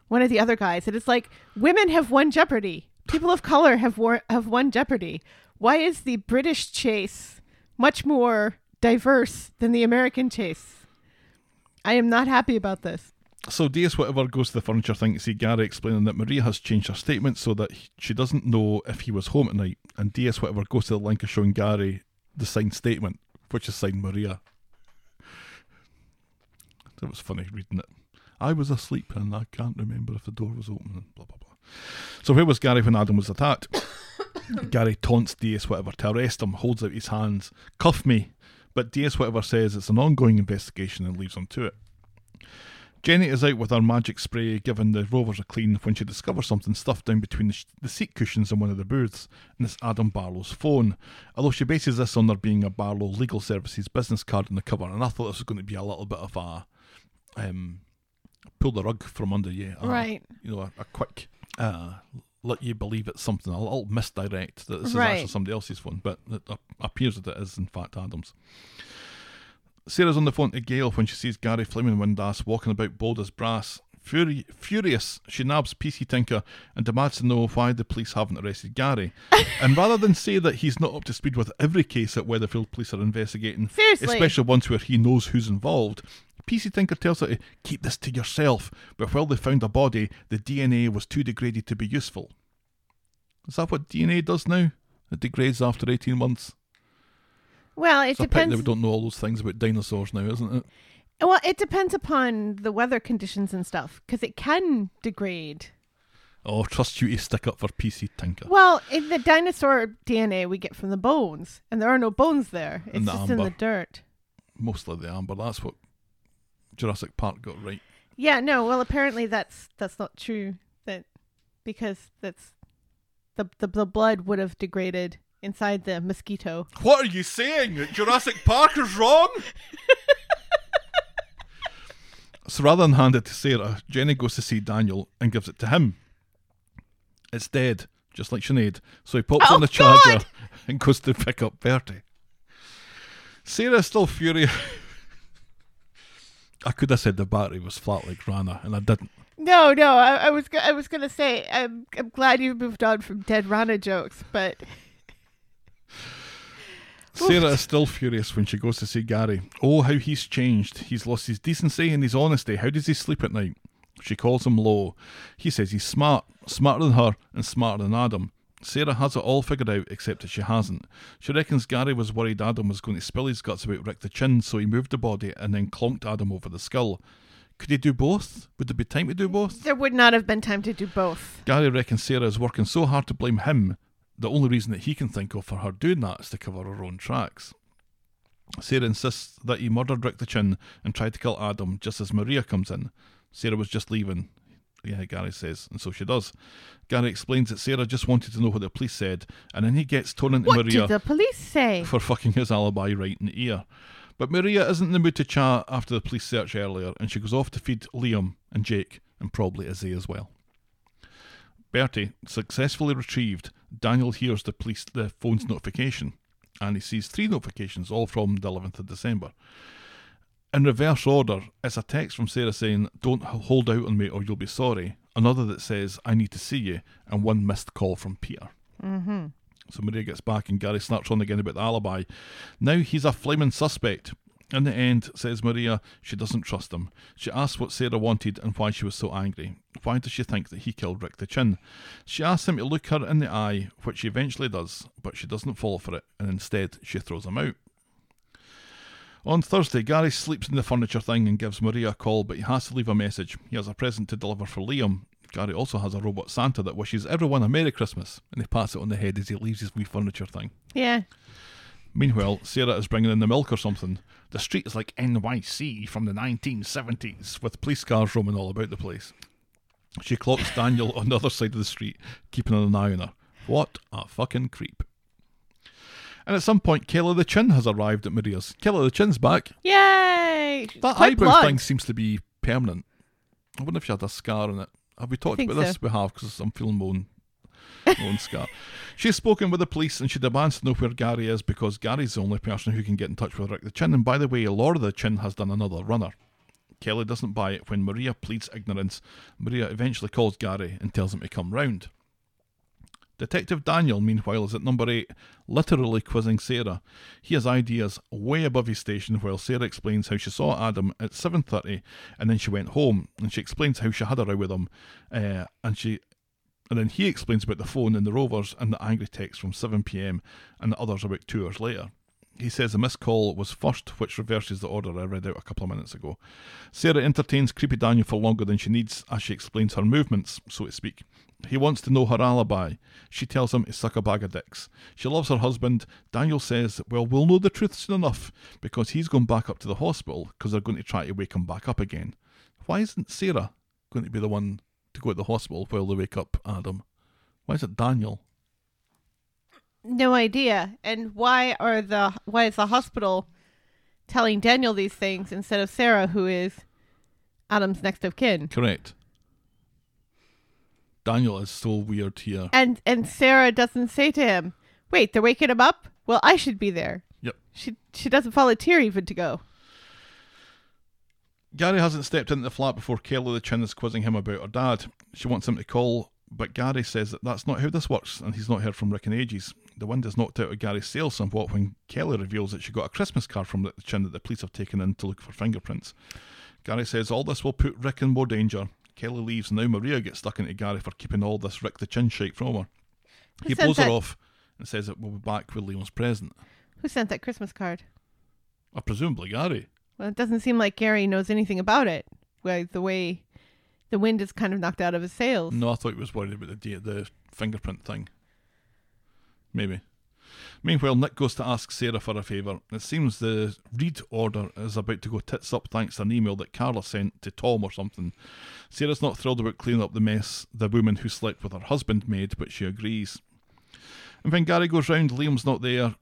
one of the other guys. And it's like women have won Jeopardy. People of color have wor- have won Jeopardy. Why is the British chase much more diverse than the American chase? I am not happy about this. So DS whatever goes to the furniture thing to see Gary explaining that Maria has changed her statement so that he- she doesn't know if he was home at night. And DS whatever goes to the link of showing Gary the signed statement, which is signed Maria. That was funny reading it. I was asleep and I can't remember if the door was open and blah blah blah. So where was Gary when Adam was attacked? Gary taunts DS whatever to arrest him, holds out his hands, cuff me. But DS whatever says it's an ongoing investigation and leaves him to it. Jenny is out with her magic spray, giving the rovers a clean when she discovers something stuffed down between the, sh- the seat cushions in one of the booths, and it's Adam Barlow's phone. Although she bases this on there being a Barlow Legal Services business card in the cover, and I thought this was going to be a little bit of a um, pull the rug from under you, a- Right. You know, a, a quick uh, let you believe it's something, a little misdirect that this is Right. actually somebody else's phone, but it appears that it is in fact Adam's. Sarah's on the phone to Gail when she sees Gary Fleming Windass walking about bold as brass. Fury, furious, she nabs PC Tinker and demands to know why the police haven't arrested Gary. and rather than say that he's not up to speed with every case that Weatherfield police are investigating, Seriously. especially ones where he knows who's involved, PC Tinker tells her to keep this to yourself. But while they found a body, the DNA was too degraded to be useful. Is that what DNA does now? It degrades after 18 months. Well, it It's a depends. we don't know all those things about dinosaurs now, isn't it? Well, it depends upon the weather conditions and stuff, because it can degrade. Oh, trust you to stick up for PC Tinker. Well, in the dinosaur DNA we get from the bones, and there are no bones there. It's the just in the dirt. Mostly the amber. That's what Jurassic Park got right. Yeah, no. Well, apparently that's that's not true. That because that's the the, the blood would have degraded inside the mosquito. What are you saying? Jurassic Park is wrong? so rather than hand it to Sarah, Jenny goes to see Daniel and gives it to him. It's dead, just like Sinead. So he pops Oh, on the charger God! and goes to pick up Bertie. Sarah's still furious. I could have said the battery was flat like Rana, and I didn't. No, no. I, I was go- I was gonna say I'm I'm glad you've moved on from dead Rana jokes, but Sarah is still furious when she goes to see Gary. Oh, how he's changed. He's lost his decency and his honesty. How does he sleep at night? She calls him low. He says he's smart, smarter than her and smarter than Adam. Sarah has it all figured out, except that she hasn't. She reckons Gary was worried Adam was going to spill his guts about Rick the Chin, so he moved the body and then clonked Adam over the skull. Could he do both? Would there be time to do both? there would not have been time to do both. Gary reckons Sarah is working so hard to blame him, the only reason that he can think of for her doing that is to cover her own tracks. Sarah insists that he murdered Rick the Chin and tried to kill Adam just as Maria comes in. Sarah was just leaving. Yeah, Gary says, and so she does. Gary explains that Sarah just wanted to know what the police said, and then he gets torn into What Maria did the police say? for fucking his alibi right in the ear. But Maria isn't in the mood to chat after the police search earlier, and she goes off to feed Liam and Jake, and probably Izzy as well. Bertie, successfully retrieved, Daniel hears the police the phone's notification, and he sees three notifications, all from the 11th of December. In reverse order, it's a text from Sarah saying, Don't hold out on me or you'll be sorry. Another that says, I need to see you. And one missed call from Peter. Mm-hmm. So Maria gets back and Gary snarks on again about the alibi. Now he's a flaming suspect. In the end, says Maria, she doesn't trust him. She asks what Sarah wanted and why she was so angry. Why does she think that he killed Rick the Chin? She asks him to look her in the eye, which he eventually does, but she doesn't fall for it, and instead she throws him out. On Thursday, Gary sleeps in the furniture thing and gives Maria a call, but he has to leave a message. He has a present to deliver for Liam. Gary also has a robot Santa that wishes everyone a Merry Christmas, and they pass it on the head as he leaves his wee furniture thing. Yeah. Meanwhile, Sarah is bringing in the milk or something. The street is like NYC from the 1970s, with police cars roaming all about the place. She clocks Daniel on the other side of the street, keeping an eye on her. What a fucking creep. And at some point, Kelly the Chin has arrived at Maria's. Kelly the Chin's back. Yay! That Quite eyebrow thing seems to be permanent. I wonder if she had a scar on it. Have we talked about this? so. We have, because I'm feeling own, my scar. She's spoken with the police and she demands to know where Gary is because Gary's the only person who can get in touch with Rick the Chin. And by the way, Laura the Chin has done another runner. Kelly doesn't buy it when Maria pleads ignorance. Maria eventually calls Gary and tells him to come round. Detective Daniel, meanwhile, is at number eight, literally quizzing Sarah. He has ideas way above his station while Sarah explains how she saw Adam at 7.30 and then she went home and she explains how she had a row with him uh, and she and then he explains about the phone and the rovers and the angry text from 7pm and the others about two hours later. He says the missed call was first, which reverses the order I read out a couple of minutes ago. Sarah entertains Creepy Daniel for longer than she needs as she explains her movements, so to speak. He wants to know her alibi. She tells him to suck a bag of dicks. She loves her husband. Daniel says, Well, we'll know the truth soon enough because he's going back up to the hospital because they're going to try to wake him back up again. Why isn't Sarah going to be the one to go to the hospital while they wake up Adam? Why is it Daniel? No idea. And why are the why is the hospital telling Daniel these things instead of Sarah, who is Adam's next of kin? Correct. Daniel is so weird here. And and Sarah doesn't say to him, "Wait, they're waking him up. Well, I should be there." Yep. She she doesn't volunteer even to go. Gary hasn't stepped into the flat before Kelly the Chin is quizzing him about her dad. She wants him to call, but Gary says that that's not how this works, and he's not heard from Rick in ages. The wind has knocked out of Gary's sails somewhat when Kelly reveals that she got a Christmas card from the Chin that the police have taken in to look for fingerprints. Gary says all this will put Rick in more danger. Kelly leaves, and now Maria gets stuck into Gary for keeping all this Rick the Chin shite from her. Who He blows her off and says that we'll be back with Leon's present. Who sent that Christmas card? Or presumably Gary. Well, it doesn't seem like Gary knows anything about it. Well, the way the wind is kind of knocked out of his sails. No, I thought he was worried about the date, the fingerprint thing. Maybe. Meanwhile, Nick goes to ask Sarah for a favour. It seems the read order is about to go tits up thanks to an email that Carla sent to Tom or something. Sarah's not thrilled about cleaning up the mess the woman who slept with her husband made, but she agrees. And when Gary goes round, Liam's not there.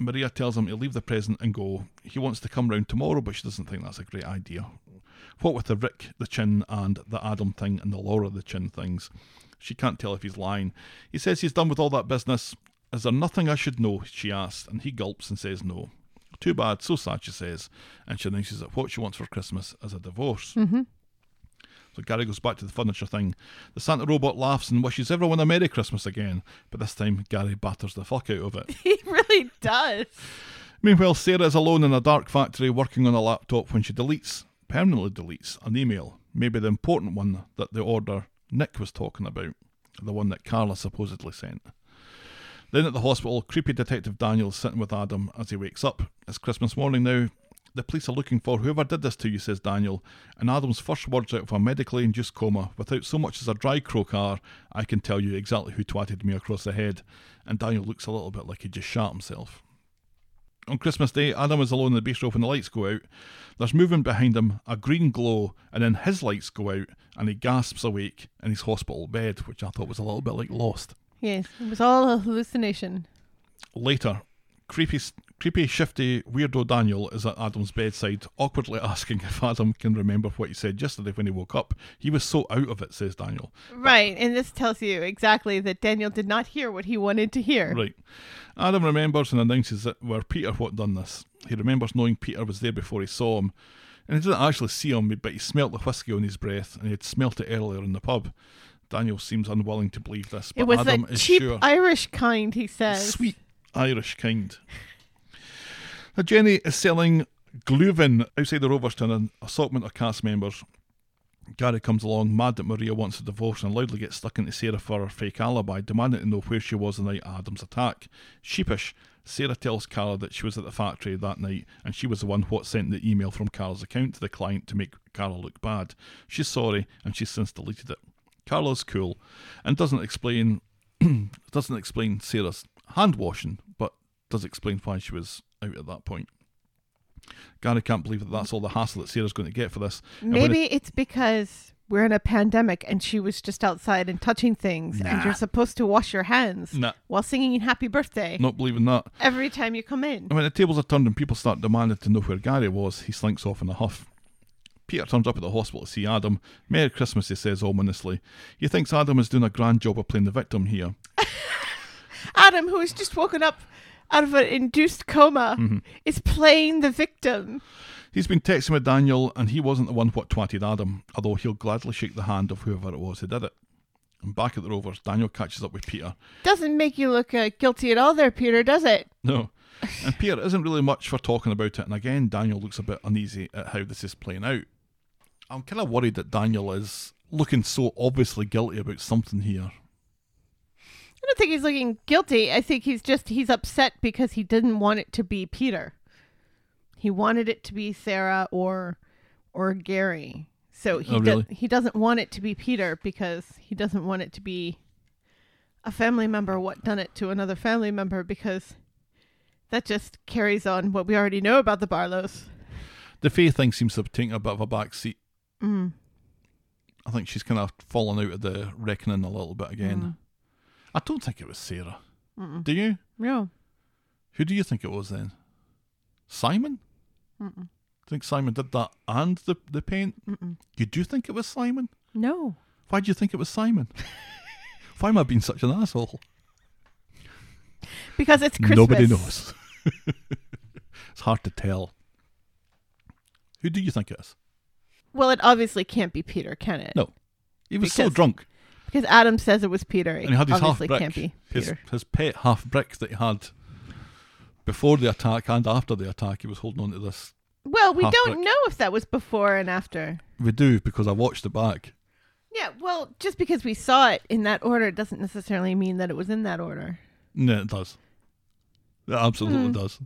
Maria tells him to leave the present and go. He wants to come round tomorrow, but she doesn't think that's a great idea. What with the Rick the Chin and the Adam thing and the Laura the Chin things, she can't tell if he's lying. He says he's done with all that business. Is there nothing I should know? she asks, and he gulps and says no. Too bad, so sad, she says, and she announces that what she wants for Christmas is a divorce. Mm-hmm. So Gary goes back to the furniture thing. The Santa robot laughs and wishes everyone a Merry Christmas again, but this time Gary batters the fuck out of it. He really does. Meanwhile, Sarah is alone in a dark factory working on a laptop when she deletes, permanently deletes, an email. Maybe the important one that the order Nick was talking about, the one that Carla supposedly sent. Then at the hospital, creepy detective Daniel's sitting with Adam as he wakes up. It's Christmas morning now. The police are looking for whoever did this to you, says Daniel. And Adam's first words out of a medically induced coma, without so much as a dry croak, are, I can tell you exactly who twatted me across the head. And Daniel looks a little bit like he just shot himself. On Christmas Day, Adam is alone in the bistro when the lights go out. There's movement behind him, a green glow, and then his lights go out, and he gasps awake in his hospital bed, which I thought was a little bit like Lost. Yes, it was all a hallucination. Later, creepy, creepy, shifty, weirdo Daniel is at Adam's bedside, awkwardly asking if Adam can remember what he said yesterday when he woke up. He was so out of it, says Daniel. Right, and this tells you exactly that Daniel did not hear what he wanted to hear. Right. Adam remembers and announces that were Peter what done this. He remembers knowing Peter was there before he saw him. And he didn't actually see him, but he smelt the whiskey on his breath, and he had smelt it earlier in the pub. Daniel seems unwilling to believe this, but It was Adam cheap sure. Irish kind, he says. Sweet Irish kind. Jenny is selling Glühwein, outside the Roverstown, an assaultment of cast members. Gary comes along, mad that Maria wants a divorce, and loudly gets stuck into Sarah for her fake alibi, demanding to know where she was the night Adam's attack. Sheepish, Sarah tells Carla that she was at the factory that night, and she was the one what sent the email from Carla's account to the client to make Carla look bad. She's sorry, and she's since deleted it. Carla's cool, and doesn't explain doesn't explain Sarah's hand washing, but does explain why she was out at that point. Gary can't believe that that's all the hassle that Sarah's going to get for this. And when it- Maybe it's because we're in a pandemic and she was just outside and touching things, and you're supposed to wash your hands Nah. while singing "Happy Birthday" not believing that. every time you come in. And when the tables are turned and people start demanding to know where Gary was, he slinks off in a huff. Peter turns up at the hospital to see Adam. Merry Christmas, he says ominously. He thinks Adam is doing a grand job of playing the victim here. Adam, who has just woken up out of an induced coma, Mm-hmm. is playing the victim. He's been texting with Daniel, and he wasn't the one what twatted Adam, although he'll gladly shake the hand of whoever it was who did it. And back at the Rovers, Daniel catches up with Peter. Doesn't make you look uh, guilty at all, there, Peter, does it? No. And Peter isn't really much for talking about it, and again, Daniel looks a bit uneasy at how this is playing out. I'm kind of worried that Daniel is looking so obviously guilty about something here. I don't think he's looking guilty. I think he's just he's upset because he didn't want it to be Peter. He wanted it to be Sarah or or Gary. So he Oh, do- really? he doesn't want it to be Peter because he doesn't want it to be a family member what done it to another family member because that just carries on what we already know about the Barlows. The Faye thing seems to have taken a bit of a back seat. Mm. I think she's kind of fallen out of the reckoning a little bit again. I don't think it was Sarah. Do you? No. Who do you think it was then? Simon? Mm-mm. Think Simon did that and the the paint? Mm-mm. You do think it was Simon? No. Why do you think it was Simon? Why am I being such an asshole? Because it's Christmas. Nobody knows. it's hard to tell. Who do you think it is? Well, it obviously can't be Peter, can it? No. He was so drunk. Because Adam says it was Peter. And he had his half obviously brick. can't be His, Peter. his pet half brick that he had before the attack and after the attack. He was holding on to this. Well, we half don't brick. know if that was before and after. We do because I watched it back. Yeah, well, just because we saw it in that order doesn't necessarily mean that it was in that order. No, it does. It absolutely Hmm. does.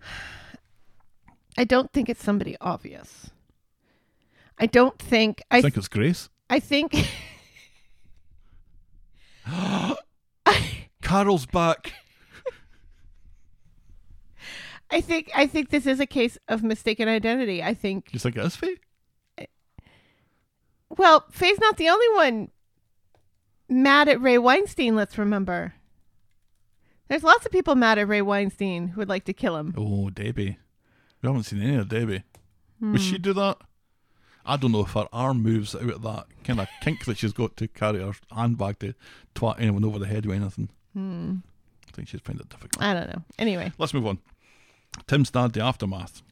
I don't think it's somebody obvious. I don't think I I think it's Grace. I think Carol's back. I think I think this is a case of mistaken identity. I think You think is Faye? well, Faye's not the only one mad at Ray Weinstein, let's remember. There's lots of people mad at Ray Weinstein who would like to kill him. Oh, Debbie. We haven't seen any of Debbie. Would Hmm. she do that? I don't know if her arm moves out of that kind of kink that she's got to carry her handbag to twat anyone over the head with anything. Hmm. I think she'd find it difficult. I don't know. Anyway, Let's move on. Tim's dad, the aftermath.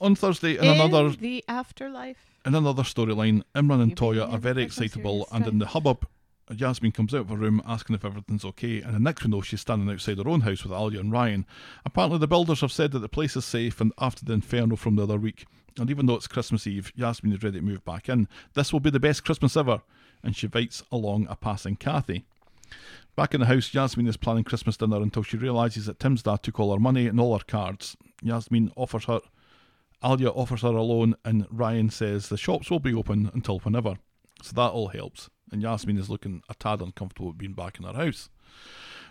On Thursday, in, in another the afterlife. in another storyline, Imran and Toyah are very excitable, and in the hubbub, Yasmin comes out of her room asking if everything's okay, and the next we know she's standing outside her own house with Alya and Ryan. Apparently, the builders have said that the place is safe, and after the inferno from the other week, and even though it's Christmas Eve, Yasmin is ready to move back in. This will be the best Christmas ever, and she invites along a passing Cathy. Back in the house, Yasmin is planning Christmas dinner until she realises that Tim's dad took all her money and all her cards. Yasmin offers her, Alya offers her a loan, and Ryan says the shops will be open until whenever. So that all helps. And Yasmin is looking a tad uncomfortable with being back in her house.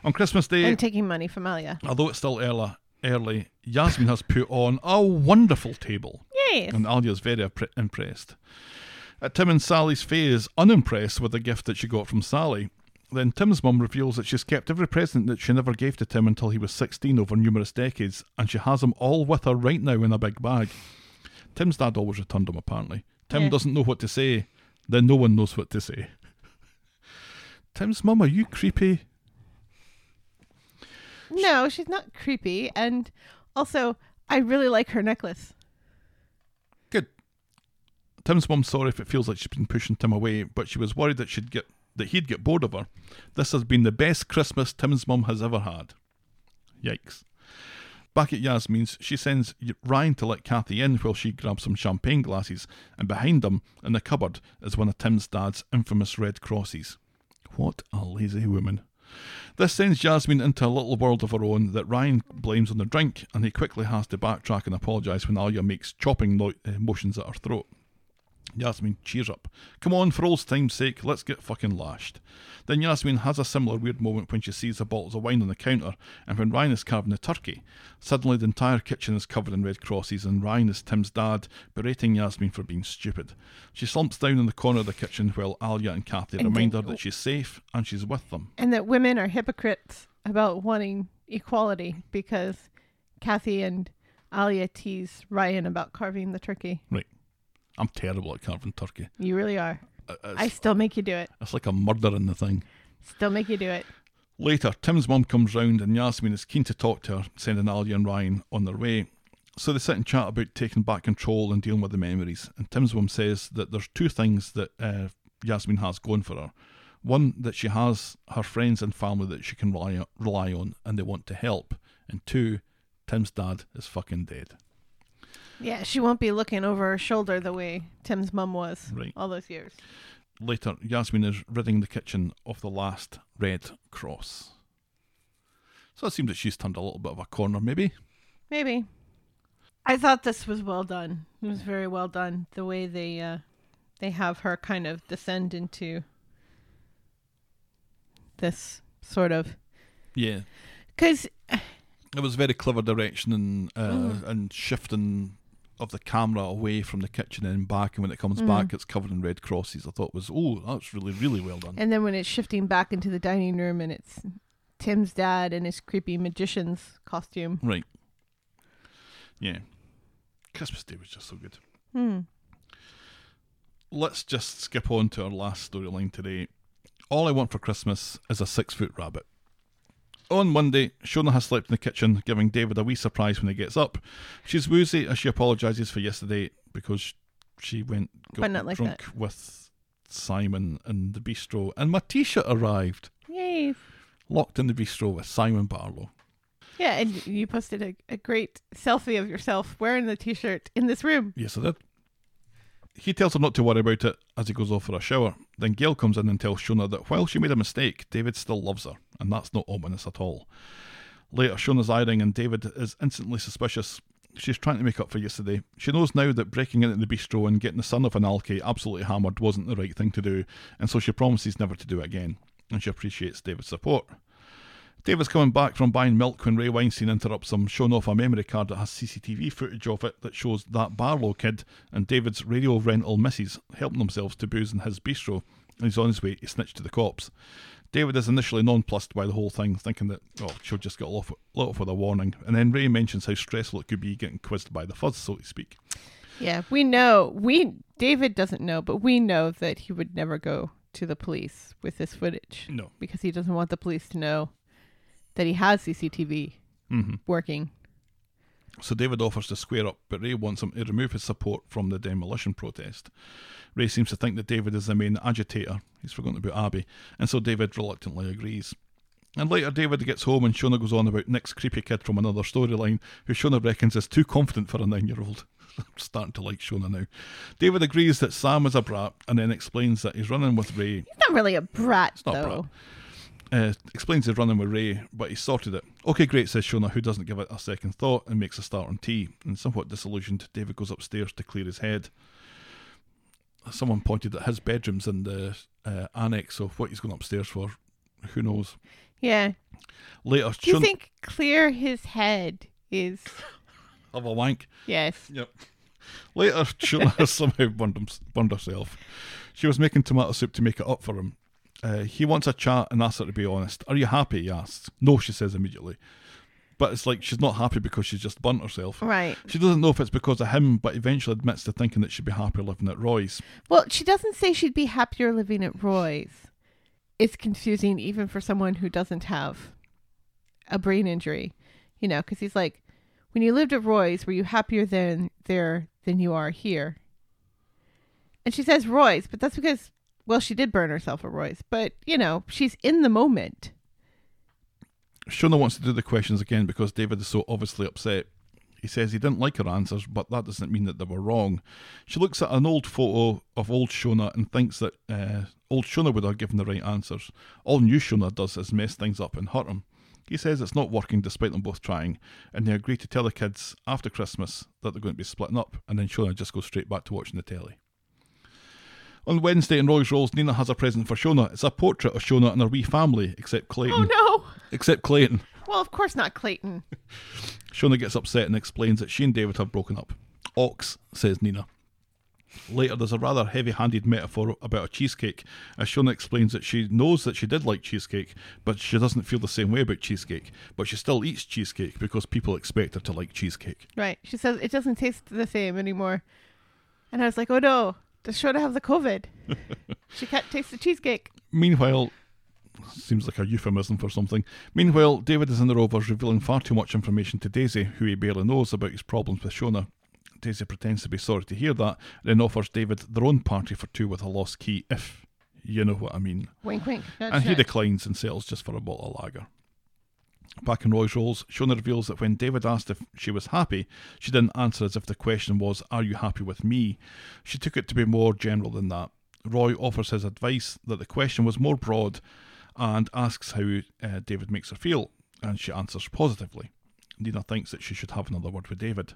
On Christmas Day, And taking money from Alya. although it's still early, early, Yasmin has put on a wonderful table. Yes. And Alya's very impressed. Tim and Sally's Faye is unimpressed with the gift that she got from Sally. Then Tim's mum reveals that she's kept every present that she never gave to Tim until he was 16 over numerous decades, and she has them all with her right now in a big bag. Tim's dad always returned them, apparently. Tim Yeah. doesn't know what to say, then no one knows what to say. Tim's mum, are you creepy? No, she's not creepy. And also, I really like her necklace. Tim's mum's sorry if it feels like she's been pushing Tim away, but she was worried that she'd get that he'd get bored of her. This has been the best Christmas Tim's mum has ever had. Yikes. Back at Yasmin's, she sends Ryan to let Cathy in while she grabs some champagne glasses, and behind them, in the cupboard, is one of Tim's dad's infamous red crosses. What a lazy woman. This sends Yasmin into a little world of her own that Ryan blames on the drink, and he quickly has to backtrack and apologise when Alya makes chopping uh, motions at her throat. Yasmin cheers up. Come on, for old time's sake, let's get fucking lashed. Then Yasmin has a similar weird moment when she sees the bottles of wine on the counter, and when Ryan is carving the turkey. Suddenly, the entire kitchen is covered in red crosses, and Ryan is Tim's dad, berating Yasmin for being stupid. She slumps down in the corner of the kitchen while Alya and Cathy And remind her that she's safe and she's with them. And that women are hypocrites about wanting equality because Cathy and Alya tease Ryan about carving the turkey. Right. I'm terrible at carving turkey. You really are. Uh, I still make you do it. it's like a murder in the thing. Still make you do it. Later, Tim's mum comes round and Yasmin is keen to talk to her, sending Ali and Ryan on their way. So they sit and chat about taking back control and dealing with the memories. And Tim's mum says that there's two things that uh, Yasmin has going for her. One, that she has her friends and family that she can rely, rely on and they want to help. And two, Tim's dad is fucking dead. Yeah, she won't be looking over her shoulder the way Tim's mum was Right. all those years. Later, Yasmin is ridding the kitchen of the last red cross. So it seems that she's turned a little bit of a corner, maybe. Maybe. I thought this was well done. It was very well done. The way they uh, they have her kind of descend into this sort of Yeah. because It was very clever direction and uh, and shifting of the camera away from the kitchen and back, and when it comes back, it's covered in red crosses. I thought was oh, that's really really well done. and then when it's shifting back into the dining room and it's Tim's dad in his creepy magician's costume. right. Yeah. Christmas Day was just so good. Hmm. Let's just skip on to our last storyline today. All I want for Christmas is a six foot rabbit. On Monday, Shona has slept in the kitchen, giving David a wee surprise when he gets up. She's woozy as she apologises for yesterday because she went got not like drunk with Simon in the bistro, and my T-shirt arrived, Yay. locked in the bistro with Simon Barlow. Yeah, and you posted a, a great selfie of yourself wearing the t shirt in this room. Yes, I did. He tells her not to worry about it as he goes off for a shower. Then Gail comes in and tells Shona that while she made a mistake, David still loves her, and that's not ominous at all. Later, Shona's ironing and David is instantly suspicious. She's trying to make up for yesterday. She knows now that breaking into the bistro and getting the son of an alky absolutely hammered wasn't the right thing to do, and so she promises never to do it again, and she appreciates David's support. David's coming back from buying milk when Ray Weinstein interrupts him, showing off a memory card that has CCTV footage of it that shows that Barlow kid and David's radio rental missus helping themselves to booze in his bistro, and he's on his way to snitch to the cops. David is initially nonplussed by the whole thing, thinking that, oh, she'll just get off, let off with a warning, and then Ray mentions how stressful it could be getting quizzed by the fuzz, so to speak. Yeah, we know. We David doesn't know, but we know that he would never go to the police with this footage No. because he doesn't want the police to know that he has CCTV hmm working. So David offers to square up, but Ray wants him to remove his support from the demolition protest. Ray seems to think that David is the main agitator. He's forgotten about Abi, and so David reluctantly agrees. And later, David gets home and Shona goes on about Nick's creepy kid from another storyline, who Shona reckons is too confident for a nine year old. I'm starting to like Shona now. David agrees that Sam is a brat and then explains that he's running with Ray He's not really a brat, though. Uh, explains he's running with Ray, but he sorted it. Okay, great, says Shona, who doesn't give it a second thought and makes a start on tea. And somewhat disillusioned, David goes upstairs to clear his head. Someone pointed that his bedroom's in the uh, annex of what he's going upstairs for. Who knows? Yeah. Later, Do you Shona think clear his head is have a wank. yes? Yep. Later, Shona has somehow burned, him, burned herself. She was making tomato soup to make it up for him. Uh, he wants a chat and asks her to be honest. Are you happy? He asks. No, she says immediately. But it's like she's not happy because she's just burnt herself. Right. She doesn't know if it's because of him, but eventually admits to thinking that she'd be happier living at Roy's. Well, she doesn't say she'd be happier living at Roy's. It's confusing even for someone who doesn't have a brain injury, you know, because he's like, when you lived at Roy's, were you happier than there than you are here? And she says Roy's, but that's because, well, she did burn herself at Roy's, but you know, she's in the moment. Shona wants to do the questions again because David is so obviously upset. He says he didn't like her answers, but that doesn't mean that they were wrong. She looks at an old photo of old Shona and thinks that uh, old Shona would have given the right answers. All new Shona does is mess things up and hurt him. He says it's not working despite them both trying, and they agree to tell the kids after Christmas that they're going to be splitting up, and then Shona just goes straight back to watching the telly. On Wednesday in Roy's Rolls, Nina has a present for Shona. It's a portrait of Shona and her wee family, except Clayton. Oh no. Except Clayton. Well, of course not Clayton. Shona gets upset and explains that she and David have broken up. Ox, says Nina. Later, there's a rather heavy handed metaphor about a cheesecake, as Shona explains that she knows that she did like cheesecake, but she doesn't feel the same way about cheesecake. But she still eats cheesecake because people expect her to like cheesecake. Right. She says it doesn't taste the same anymore. And I was like, oh no, does Shona have the COVID? she can't taste the cheesecake. Meanwhile, seems like a euphemism for something. Meanwhile, David is in the Rovers revealing far too much information to Daisy, who he barely knows about his problems with Shona. Daisy pretends to be sorry to hear that, and then offers David their own party for two with a lost key, if you know what I mean. Wink, wink. nudge, and he declines and settles just for a bottle of lager. Back in Roy's Rolls, Shona reveals that when David asked if she was happy, she didn't answer as if the question was, Are you happy with me? She took it to be more general than that. Roy offers his advice that the question was more broad and asks how uh, David makes her feel, and she answers positively. Nina thinks that she should have another word with David.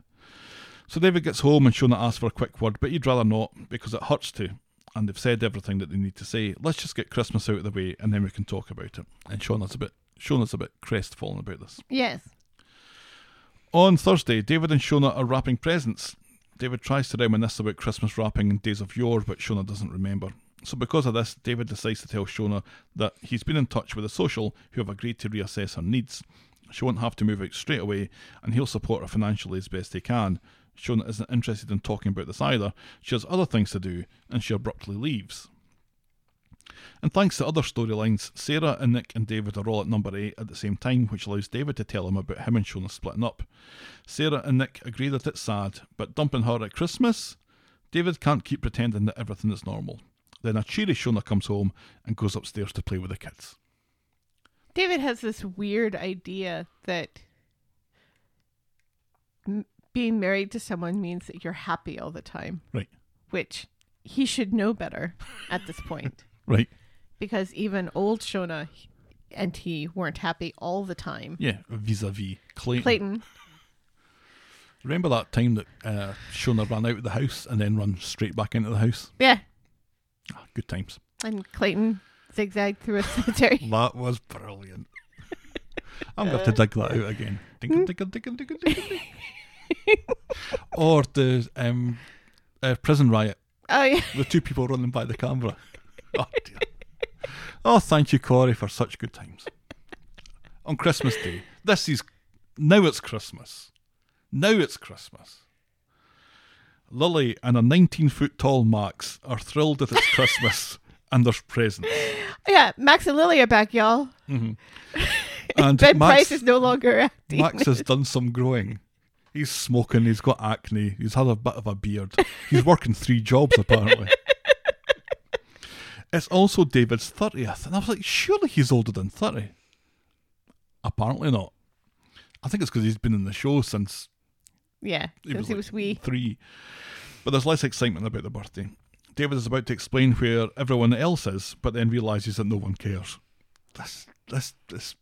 So David gets home and Shona asks for a quick word, but he'd rather not because it hurts to. And they've said everything that they need to say. Let's just get Christmas out of the way and then we can talk about it. And Shona's a bit Shona's a bit crestfallen about this. Yes. On Thursday, David and Shona are wrapping presents. David tries to reminisce about Christmas wrapping in days of yore, but Shona doesn't remember. So, because of this, David decides to tell Shona that he's been in touch with the social who have agreed to reassess her needs. She won't have to move out straight away, and he'll support her financially as best he can. Shona isn't interested in talking about this either. She has other things to do, and she abruptly leaves. And thanks to other storylines, Sarah and Nick and David are all at number 8 at the same time, which allows David to tell him about him and Shona splitting up. Sarah and Nick agree that it's sad, but dumping her at Christmas? David can't keep pretending that everything is normal. Then a cheery Shona comes home and goes upstairs to play with the kids. David has this weird idea that m- being married to someone means that you're happy all the time, Right, which he should know better at this point right. because even old Shona and he weren't happy all the time. Yeah, vis a vis Clayton. Clayton, Remember that time that uh, Shona ran out of the house and then run straight back into the house? yeah, Ah, good times. and Clayton zigzagged through a cemetery. That was brilliant. I'm going to have to dig that out again. Or the um, uh, prison riot, oh yeah, the two people running by the camera. Oh, dear. oh, thank you, Corrie, for such good times. On Christmas Day. This is. Now it's Christmas. Now it's Christmas. Lily and a 19 foot tall Max are thrilled that it's Christmas and there's presents. yeah. Max and Lily are back, y'all. Mm-hmm. And Ben Max, Price is no longer acting. Max has done some growing. He's smoking, he's got acne, he's had a bit of a beard. He's working three jobs apparently. it's also David's 30th, and I was like, surely he's older than 30. Apparently not. I think it's because he's been in the show since yeah, he since was, he like was wee. three. But there's less excitement about the birthday. David is about to explain where everyone else is, but then realizes that no one cares. This, this, this,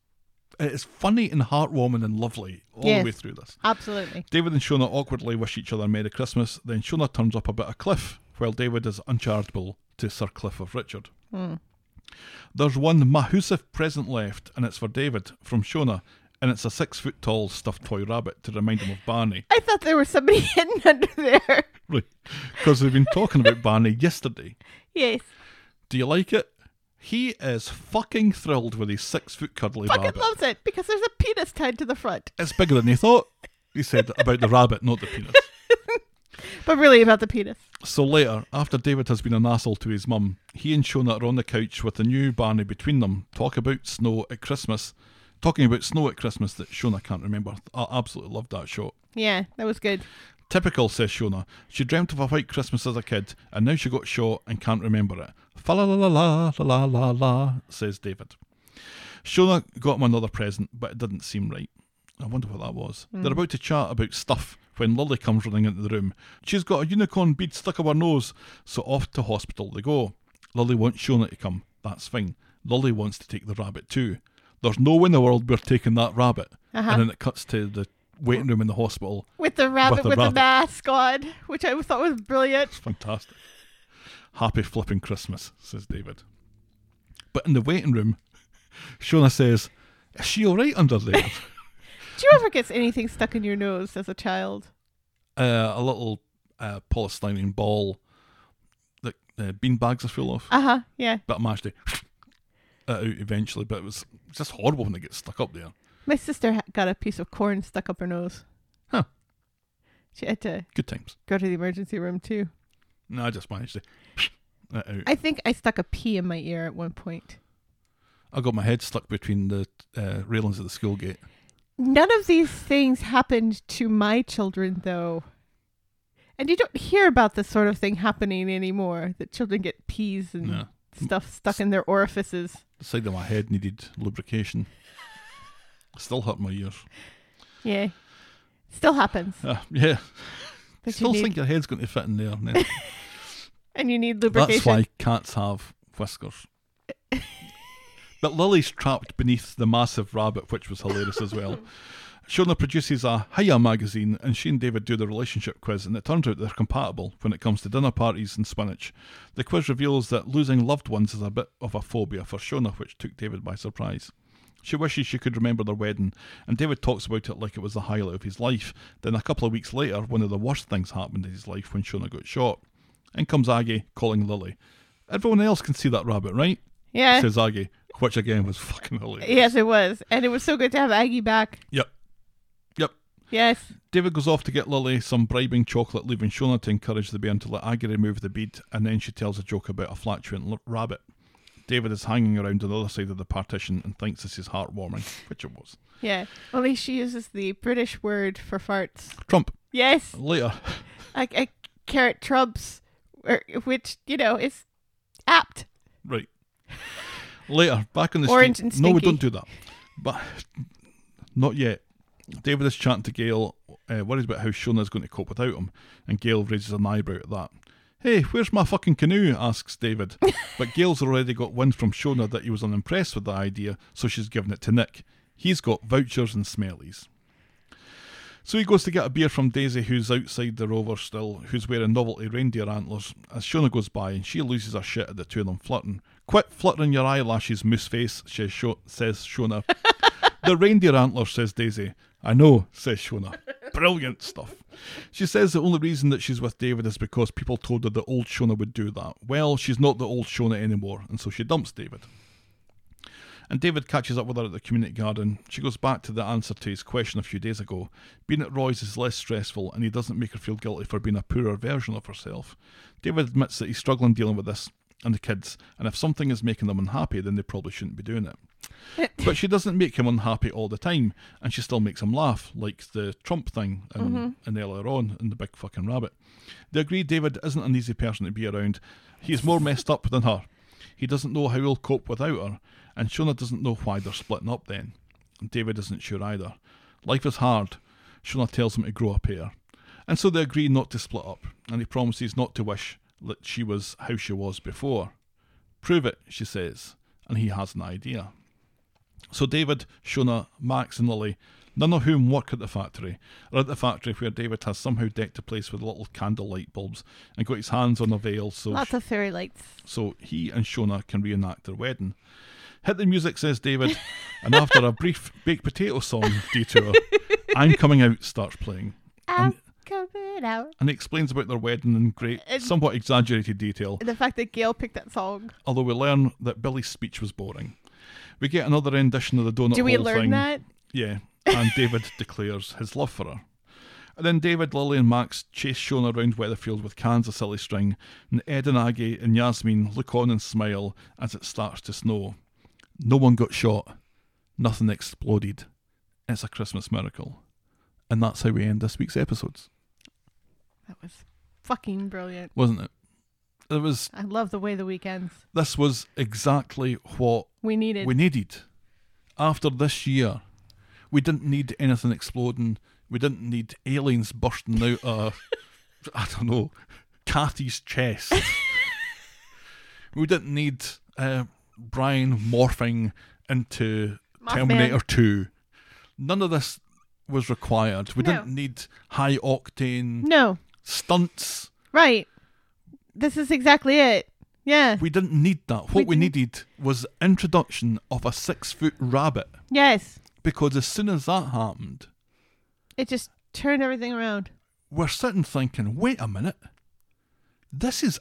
it's funny and heartwarming and lovely all Yes. the way through this. Absolutely. David and Shona awkwardly wish each other Merry Christmas. Then Shona turns up a bit of Cliff, while David is uncharitable to Sir Cliff of Richard. Hmm. There's one Mahusive present left, and it's for David from Shona, and it's a six foot tall stuffed toy rabbit to remind him of Barney. I thought there was somebody hidden under there. Right. Because we've been talking about Barney yesterday. Yes. Do you like it? He is fucking thrilled with his six foot cuddly Fucking rabbit. loves it because there's a penis tied to the front. It's bigger than he thought. He said about the rabbit, not the penis. But really about the penis. So later, after David has been an asshole to his mum, he and Shona are on the couch with a new Barney between them, talk about snow at Christmas, talking about snow at Christmas that Shona can't remember. I absolutely loved that shot. Yeah, that was good. Typical, says Shona. She dreamt of a white Christmas as a kid, and now she got shot and can't remember it. Fa la la la la la la la, says David. Shona got him another present, but it didn't seem right. I wonder what that was. Mm. They're hmm. about to chat about stuff when Lily comes running into the room. She's got a unicorn bead stuck up her nose, so off to hospital they go. Lily wants Shona to come. That's fine. Lily wants to take the rabbit too. There's no way in the world we're taking that rabbit. Uh-huh. And then it cuts to the waiting room in the hospital. With the rabbit the with, rabbit. the mask on, which I thought was brilliant. Fantastic. Happy flipping Christmas, says David. But in the waiting room, Shona says, Is she alright under there? Do you ever get anything stuck in your nose as a child? uh, a little uh, polystyrene ball that uh, bean bags are full of. Uh huh. Yeah. But I managed to it out eventually, but it was just horrible when it gets stuck up there. My sister got a piece of corn stuck up her nose. Huh. She had to Good times. go to the emergency room too. No, I just managed to out. I think I stuck a pea in my ear at one point. I got my head stuck between the uh, railings of the school gate. None of these things happened to my children, though. And you don't hear about this sort of thing happening anymore. That children get peas and No. stuff stuck in their orifices. The side of my head needed lubrication. Still hurt my ears. Yeah. Still happens. Uh, yeah. But you Still need- think your head's going to fit in there. Ned. And you need lubrication. That's why cats have whiskers. but Lily's trapped beneath the massive rabbit, which was hilarious as well. Shona produces a Hiya magazine, and she and David do the relationship quiz, and it turns out they're compatible when it comes to dinner parties and spinach. The quiz reveals that losing loved ones is a bit of a phobia for Shona, which took David by surprise. She wishes she could remember their wedding, and David talks about it like it was the highlight of his life. Then, a couple of weeks later, one of the worst things happened in his life when Shona got shot. In comes Aggie, calling Lily. Everyone else can see that rabbit, right? Yeah. Says Aggie, which again was fucking hilarious. Yes, it was. And it was so good to have Aggie back. Yep. Yep. Yes. David goes off to get Lily some bribing chocolate, leaving Shona to encourage the bairn to let Aggie remove the bead, and then she tells a joke about a flatulent l- rabbit. David is hanging around on the other side of the partition and thinks this is heartwarming, which it was. Yeah. at least she uses the British word for farts. Trump, Yes. later. Like a carrot trumps, er, which, you know, is apt. Right. Later, back in the Orange street. no, we don't do that. But not yet. David is chatting to Gail, uh, worried about how Shona's going to cope without him, and Gail raises an eyebrow at that. Hey, where's my fucking canoe? asks David. but Gail's already got wind from Shona that he was unimpressed with the idea, so she's given it to Nick. He's got vouchers and smellies. So he goes to get a beer from Daisy, who's outside the rover still, who's wearing novelty reindeer antlers, as Shona goes by and she loses her shit at the two of them flirting. Quit fluttering your eyelashes, moose face, says, says Shona. the reindeer antlers, says Daisy. I know, says Shona. Brilliant stuff. She says the only reason that she's with David is because people told her that old Shona would do that. Well, she's not the old Shona anymore, and so she dumps David. And David catches up with her at the community garden. She goes back to the answer to his question a few days ago. Being at Roy's is less stressful, and he doesn't make her feel guilty for being a poorer version of herself. David admits that he's struggling dealing with this and the kids, and if something is making them unhappy, then they probably shouldn't be doing it. but she doesn't make him unhappy all the time, and she still makes him laugh, like the Trump thing and, and mm-hmm. earlier on in the big fucking rabbit. They agree David isn't an easy person to be around. He's more messed up than her. He doesn't know how he'll cope without her, and Shona doesn't know why they're splitting up then. David isn't sure either. Life is hard. Shona tells him to grow a pair. And so they agree not to split up, and he promises not to wish that she was how she was before. Prove it, she says, and he has an idea. So David, Shona, Max, and Lily, none of whom work at the factory, are at the factory where David has somehow decked the place with little candle light bulbs and got his hands on a veil so Lots of fairy lights. so he and Shona can reenact their wedding. Hit the music, says David, and after a brief baked potato song detour, I'm Coming Out starts playing. I'm ah. Coming out. And he explains about their wedding in great, And- somewhat exaggerated detail, The fact that Gail picked that song. although we learn that Billy's speech was boring. We get another rendition of the donut Do we learn thing. that? Yeah, and David declares his love for her. And then David, Lily, and Max chase Shona around Weatherfield with cans of silly string, and Ed and Aggie and Yasmin look on and smile as it starts to snow. No one got shot. Nothing exploded. It's a Christmas miracle. And that's how we end this week's episodes, That was fucking brilliant. wasn't it? it was I love the way the weekends this was exactly what we needed. we needed. After this year, we didn't need anything exploding. We didn't need aliens bursting out of, I don't know, Cathy's chest. we didn't need uh, Brian morphing into Mothman. Terminator 2. None of this was required. We No. didn't need high octane no, stunts. right. This is exactly it. Yeah. We didn't need that. What We we, needed was introduction of a six foot rabbit. Yes. Because as soon as that happened, It just turned everything around. we're sitting thinking, wait a minute. This is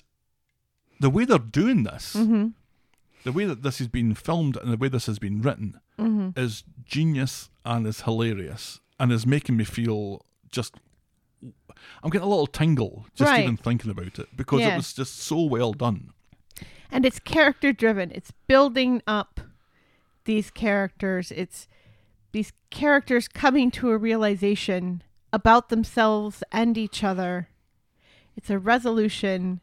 the way they're doing this, Mm-hmm. the way that this has been filmed and the way this has been written Mm-hmm. is genius and is hilarious and is making me feel just. I'm getting a little tingle just Right. even thinking about it because Yeah. it was just so well done. and it's character driven. It's building up these characters. It's these characters coming to a realization about themselves and each other. It's a resolution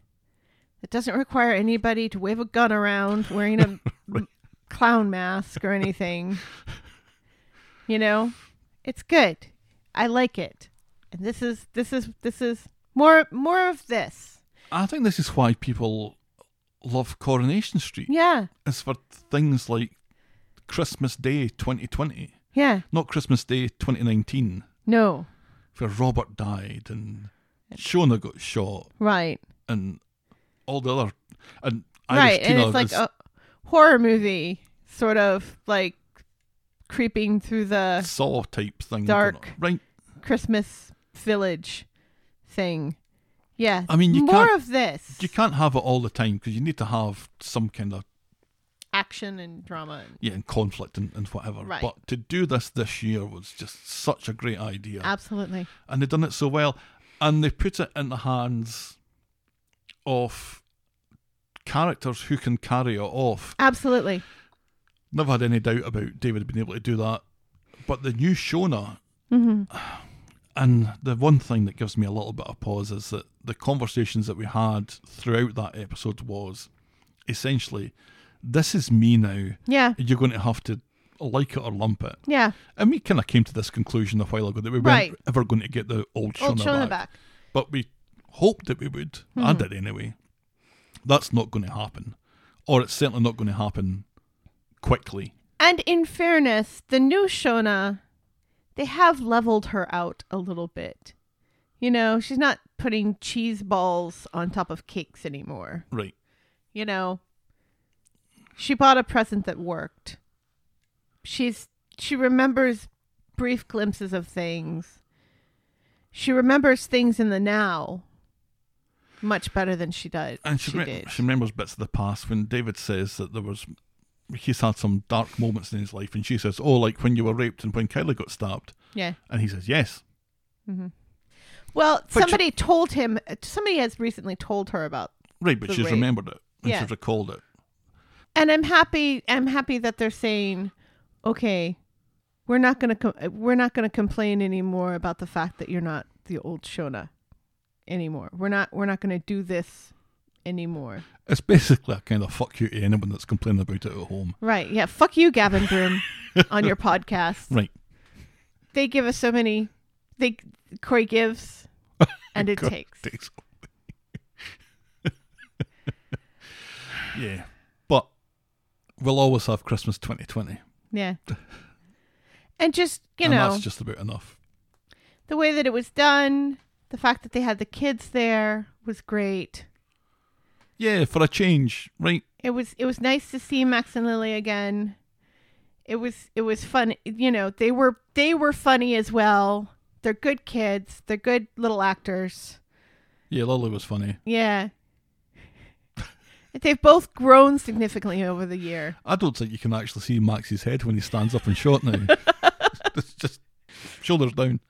that doesn't require anybody to wave a gun around wearing a m- clown mask or anything. You know, it's good. I like it. And this is this is this is more more of this. I think this is why people love Coronation Street. Yeah. It's for things like Christmas Day 2020, Yeah. not Christmas Day 2019, No. where Robert died and Shona got shot Right. and all the other and right. Irish And Tina it's like is a horror movie, sort of like creeping through the Saw type thing. dark. right? Christmas village thing. Yeah. I mean, you more can't- of this You can't have it all the time because you need to have some kind of action and drama. And yeah and conflict and, and whatever. Right. But to do this this year was just such a great idea. Absolutely. and they've done it so well, and they put it in the hands of characters who can carry it off. Absolutely. Never had any doubt about David being able to do that. But the new Shona, hmm and the one thing that gives me a little bit of pause is that the conversations that we had throughout that episode was essentially, this is me now. Yeah. You're going to have to like it or lump it. Yeah. And we kind of came to this conclusion a while ago that we Right. weren't ever going to get the old Shona, Old Shona back. back. but we hoped that we would. I Mhm. did anyway. That's not going to happen, or it's certainly not going to happen quickly. And in fairness, the new Shona, they have leveled her out a little bit. You know, she's not putting cheese balls on top of cakes anymore. Right. You know, she bought a present that worked. She's she remembers brief glimpses of things. She remembers things in the now much better than she did. And she, she re- did. she remembers bits of the past when David says that there was he's had some dark moments in his life, and she says, "Oh, like when you were raped and when Kylie got stabbed," yeah. and he says, "Yes." Mm-hmm. Well, But somebody told him. Somebody has recently told her about Right, but she's rape. remembered it and Yeah. she's recalled it. and I'm happy. I'm happy that they're saying, okay, we're not gonna com- we're not gonna complain anymore about the fact that you're not the old Shona anymore. We're not we're not gonna do this anymore. It's basically a kind of fuck you to anyone that's complaining about it at home. Right? Yeah. Fuck you, Gavin Broom, on your podcast. Right. They give us so many. They Corrie gives, and it God, takes. takes. yeah, but we'll always have Christmas 2020. Yeah. And just you and know, that's just about enough. the way that it was done, the fact that they had the kids there was great. Yeah, for a change, right? It was it was nice to see Max and Lily again. It was it was fun. You know, they were they were funny as well. They're good kids. They're good little actors. Yeah, Lily was funny. Yeah. They've both grown significantly over the year. I don't think you can actually see Max's head when he stands up and shot now. it's just shoulders down.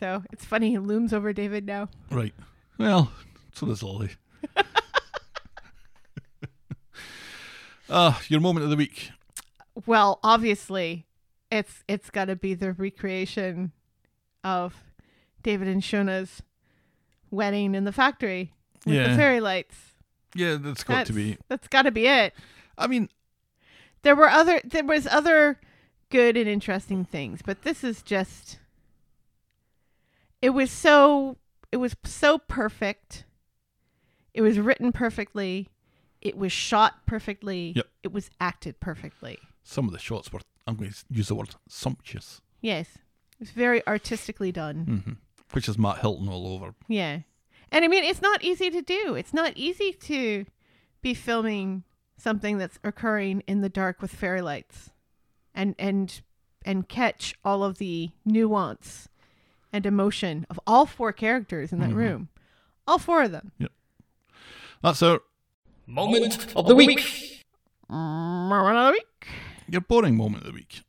So it's funny he looms over David now. Right. Well, so does Lily. Ah, your moment of the week. Well, obviously, it's it's got to be the recreation of David and Shona's wedding in the factory. with Yeah. the fairy lights. Yeah, that's got That's, to be. That's got to be it. I mean, There were other. There was other good and interesting things, but this is just. It was so. It was so perfect. It was written perfectly. It was shot perfectly. Yep. It was acted perfectly. some of the shots were. I'm going to use the word sumptuous, Yes. It was very artistically done. hmm which is Matt Hilton all over. Yeah. And I mean, it's not easy to do. It's not easy to be filming something that's occurring in the dark with fairy lights and and and catch all of the nuance and emotion of all four characters in that Mhm. room. All four of them. That's our Moment of the week. Moment of the week. your boring moment of the week.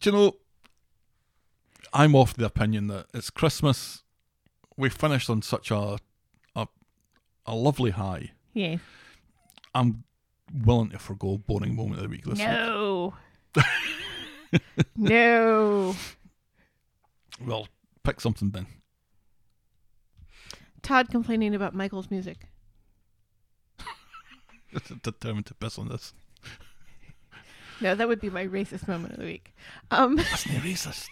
Do you know? I'm of the opinion that it's Christmas. We finished on such a a, a lovely high. Yeah. I'm willing to forego boring moment of the week this week. No. no. Well, pick something then. Todd complaining about Michael's music. Determined to piss on this. No, that would be my racist moment of the week. Um, That's not racist.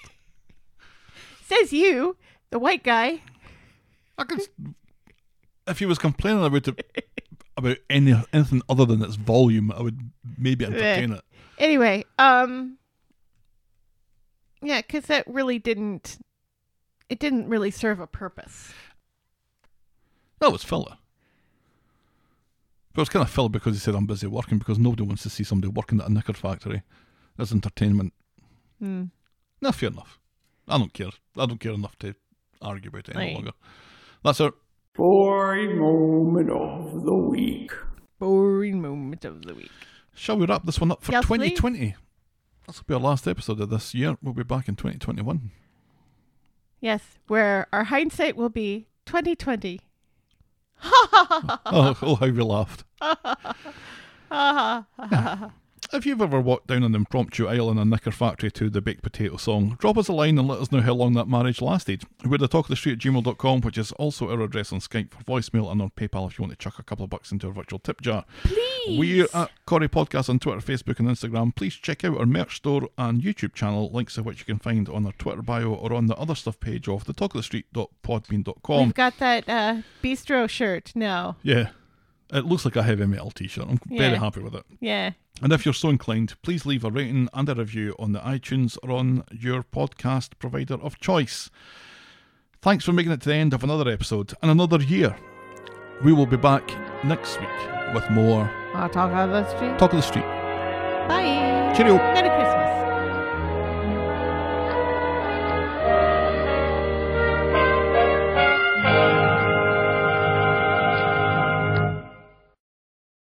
says you, the white guy. I could, if he was complaining about it, about any anything other than its volume, I would maybe entertain it. Anyway, um, yeah, because that really didn't, it didn't really serve a purpose. That was filler. But it was kind of filler because he said I'm busy working because nobody wants to see somebody working at a knicker factory as entertainment. Hmm. No, fair enough. I don't care. I don't care enough to argue about it any Right. longer. That's our Boring moment of the week. Boring moment of the week. Shall we wrap this one up for Yes, please. 2020? This will be our last episode of this year. We'll be back in 2021. Yes, where our hindsight will be 2020. oh, oh, how we laughed. If you've ever walked down an impromptu aisle in a knicker factory to the baked potato song, drop us a line and let us know how long that marriage lasted. We're the talk of the street at gmail.com, which is also our address on Skype for voicemail and on PayPal if you want to chuck a couple of bucks into our virtual tip jar. Please. We're at Corrie Podcast on Twitter, Facebook, and Instagram. Please check out our merch store and YouTube channel, links of which you can find on our Twitter bio or on the other stuff page of the talkofthestreet.podbean.com. We've got that uh, bistro shirt now. Yeah, it looks like a heavy metal t shirt. I'm very happy with it. Yeah. And if you're so inclined, please leave a rating and a review on the iTunes or on your podcast provider of choice. Thanks for making it to the end of another episode and another year. We will be back next week with more I'll talk of the street. Talk of the Street. Bye. Cheerio. Merry Christmas.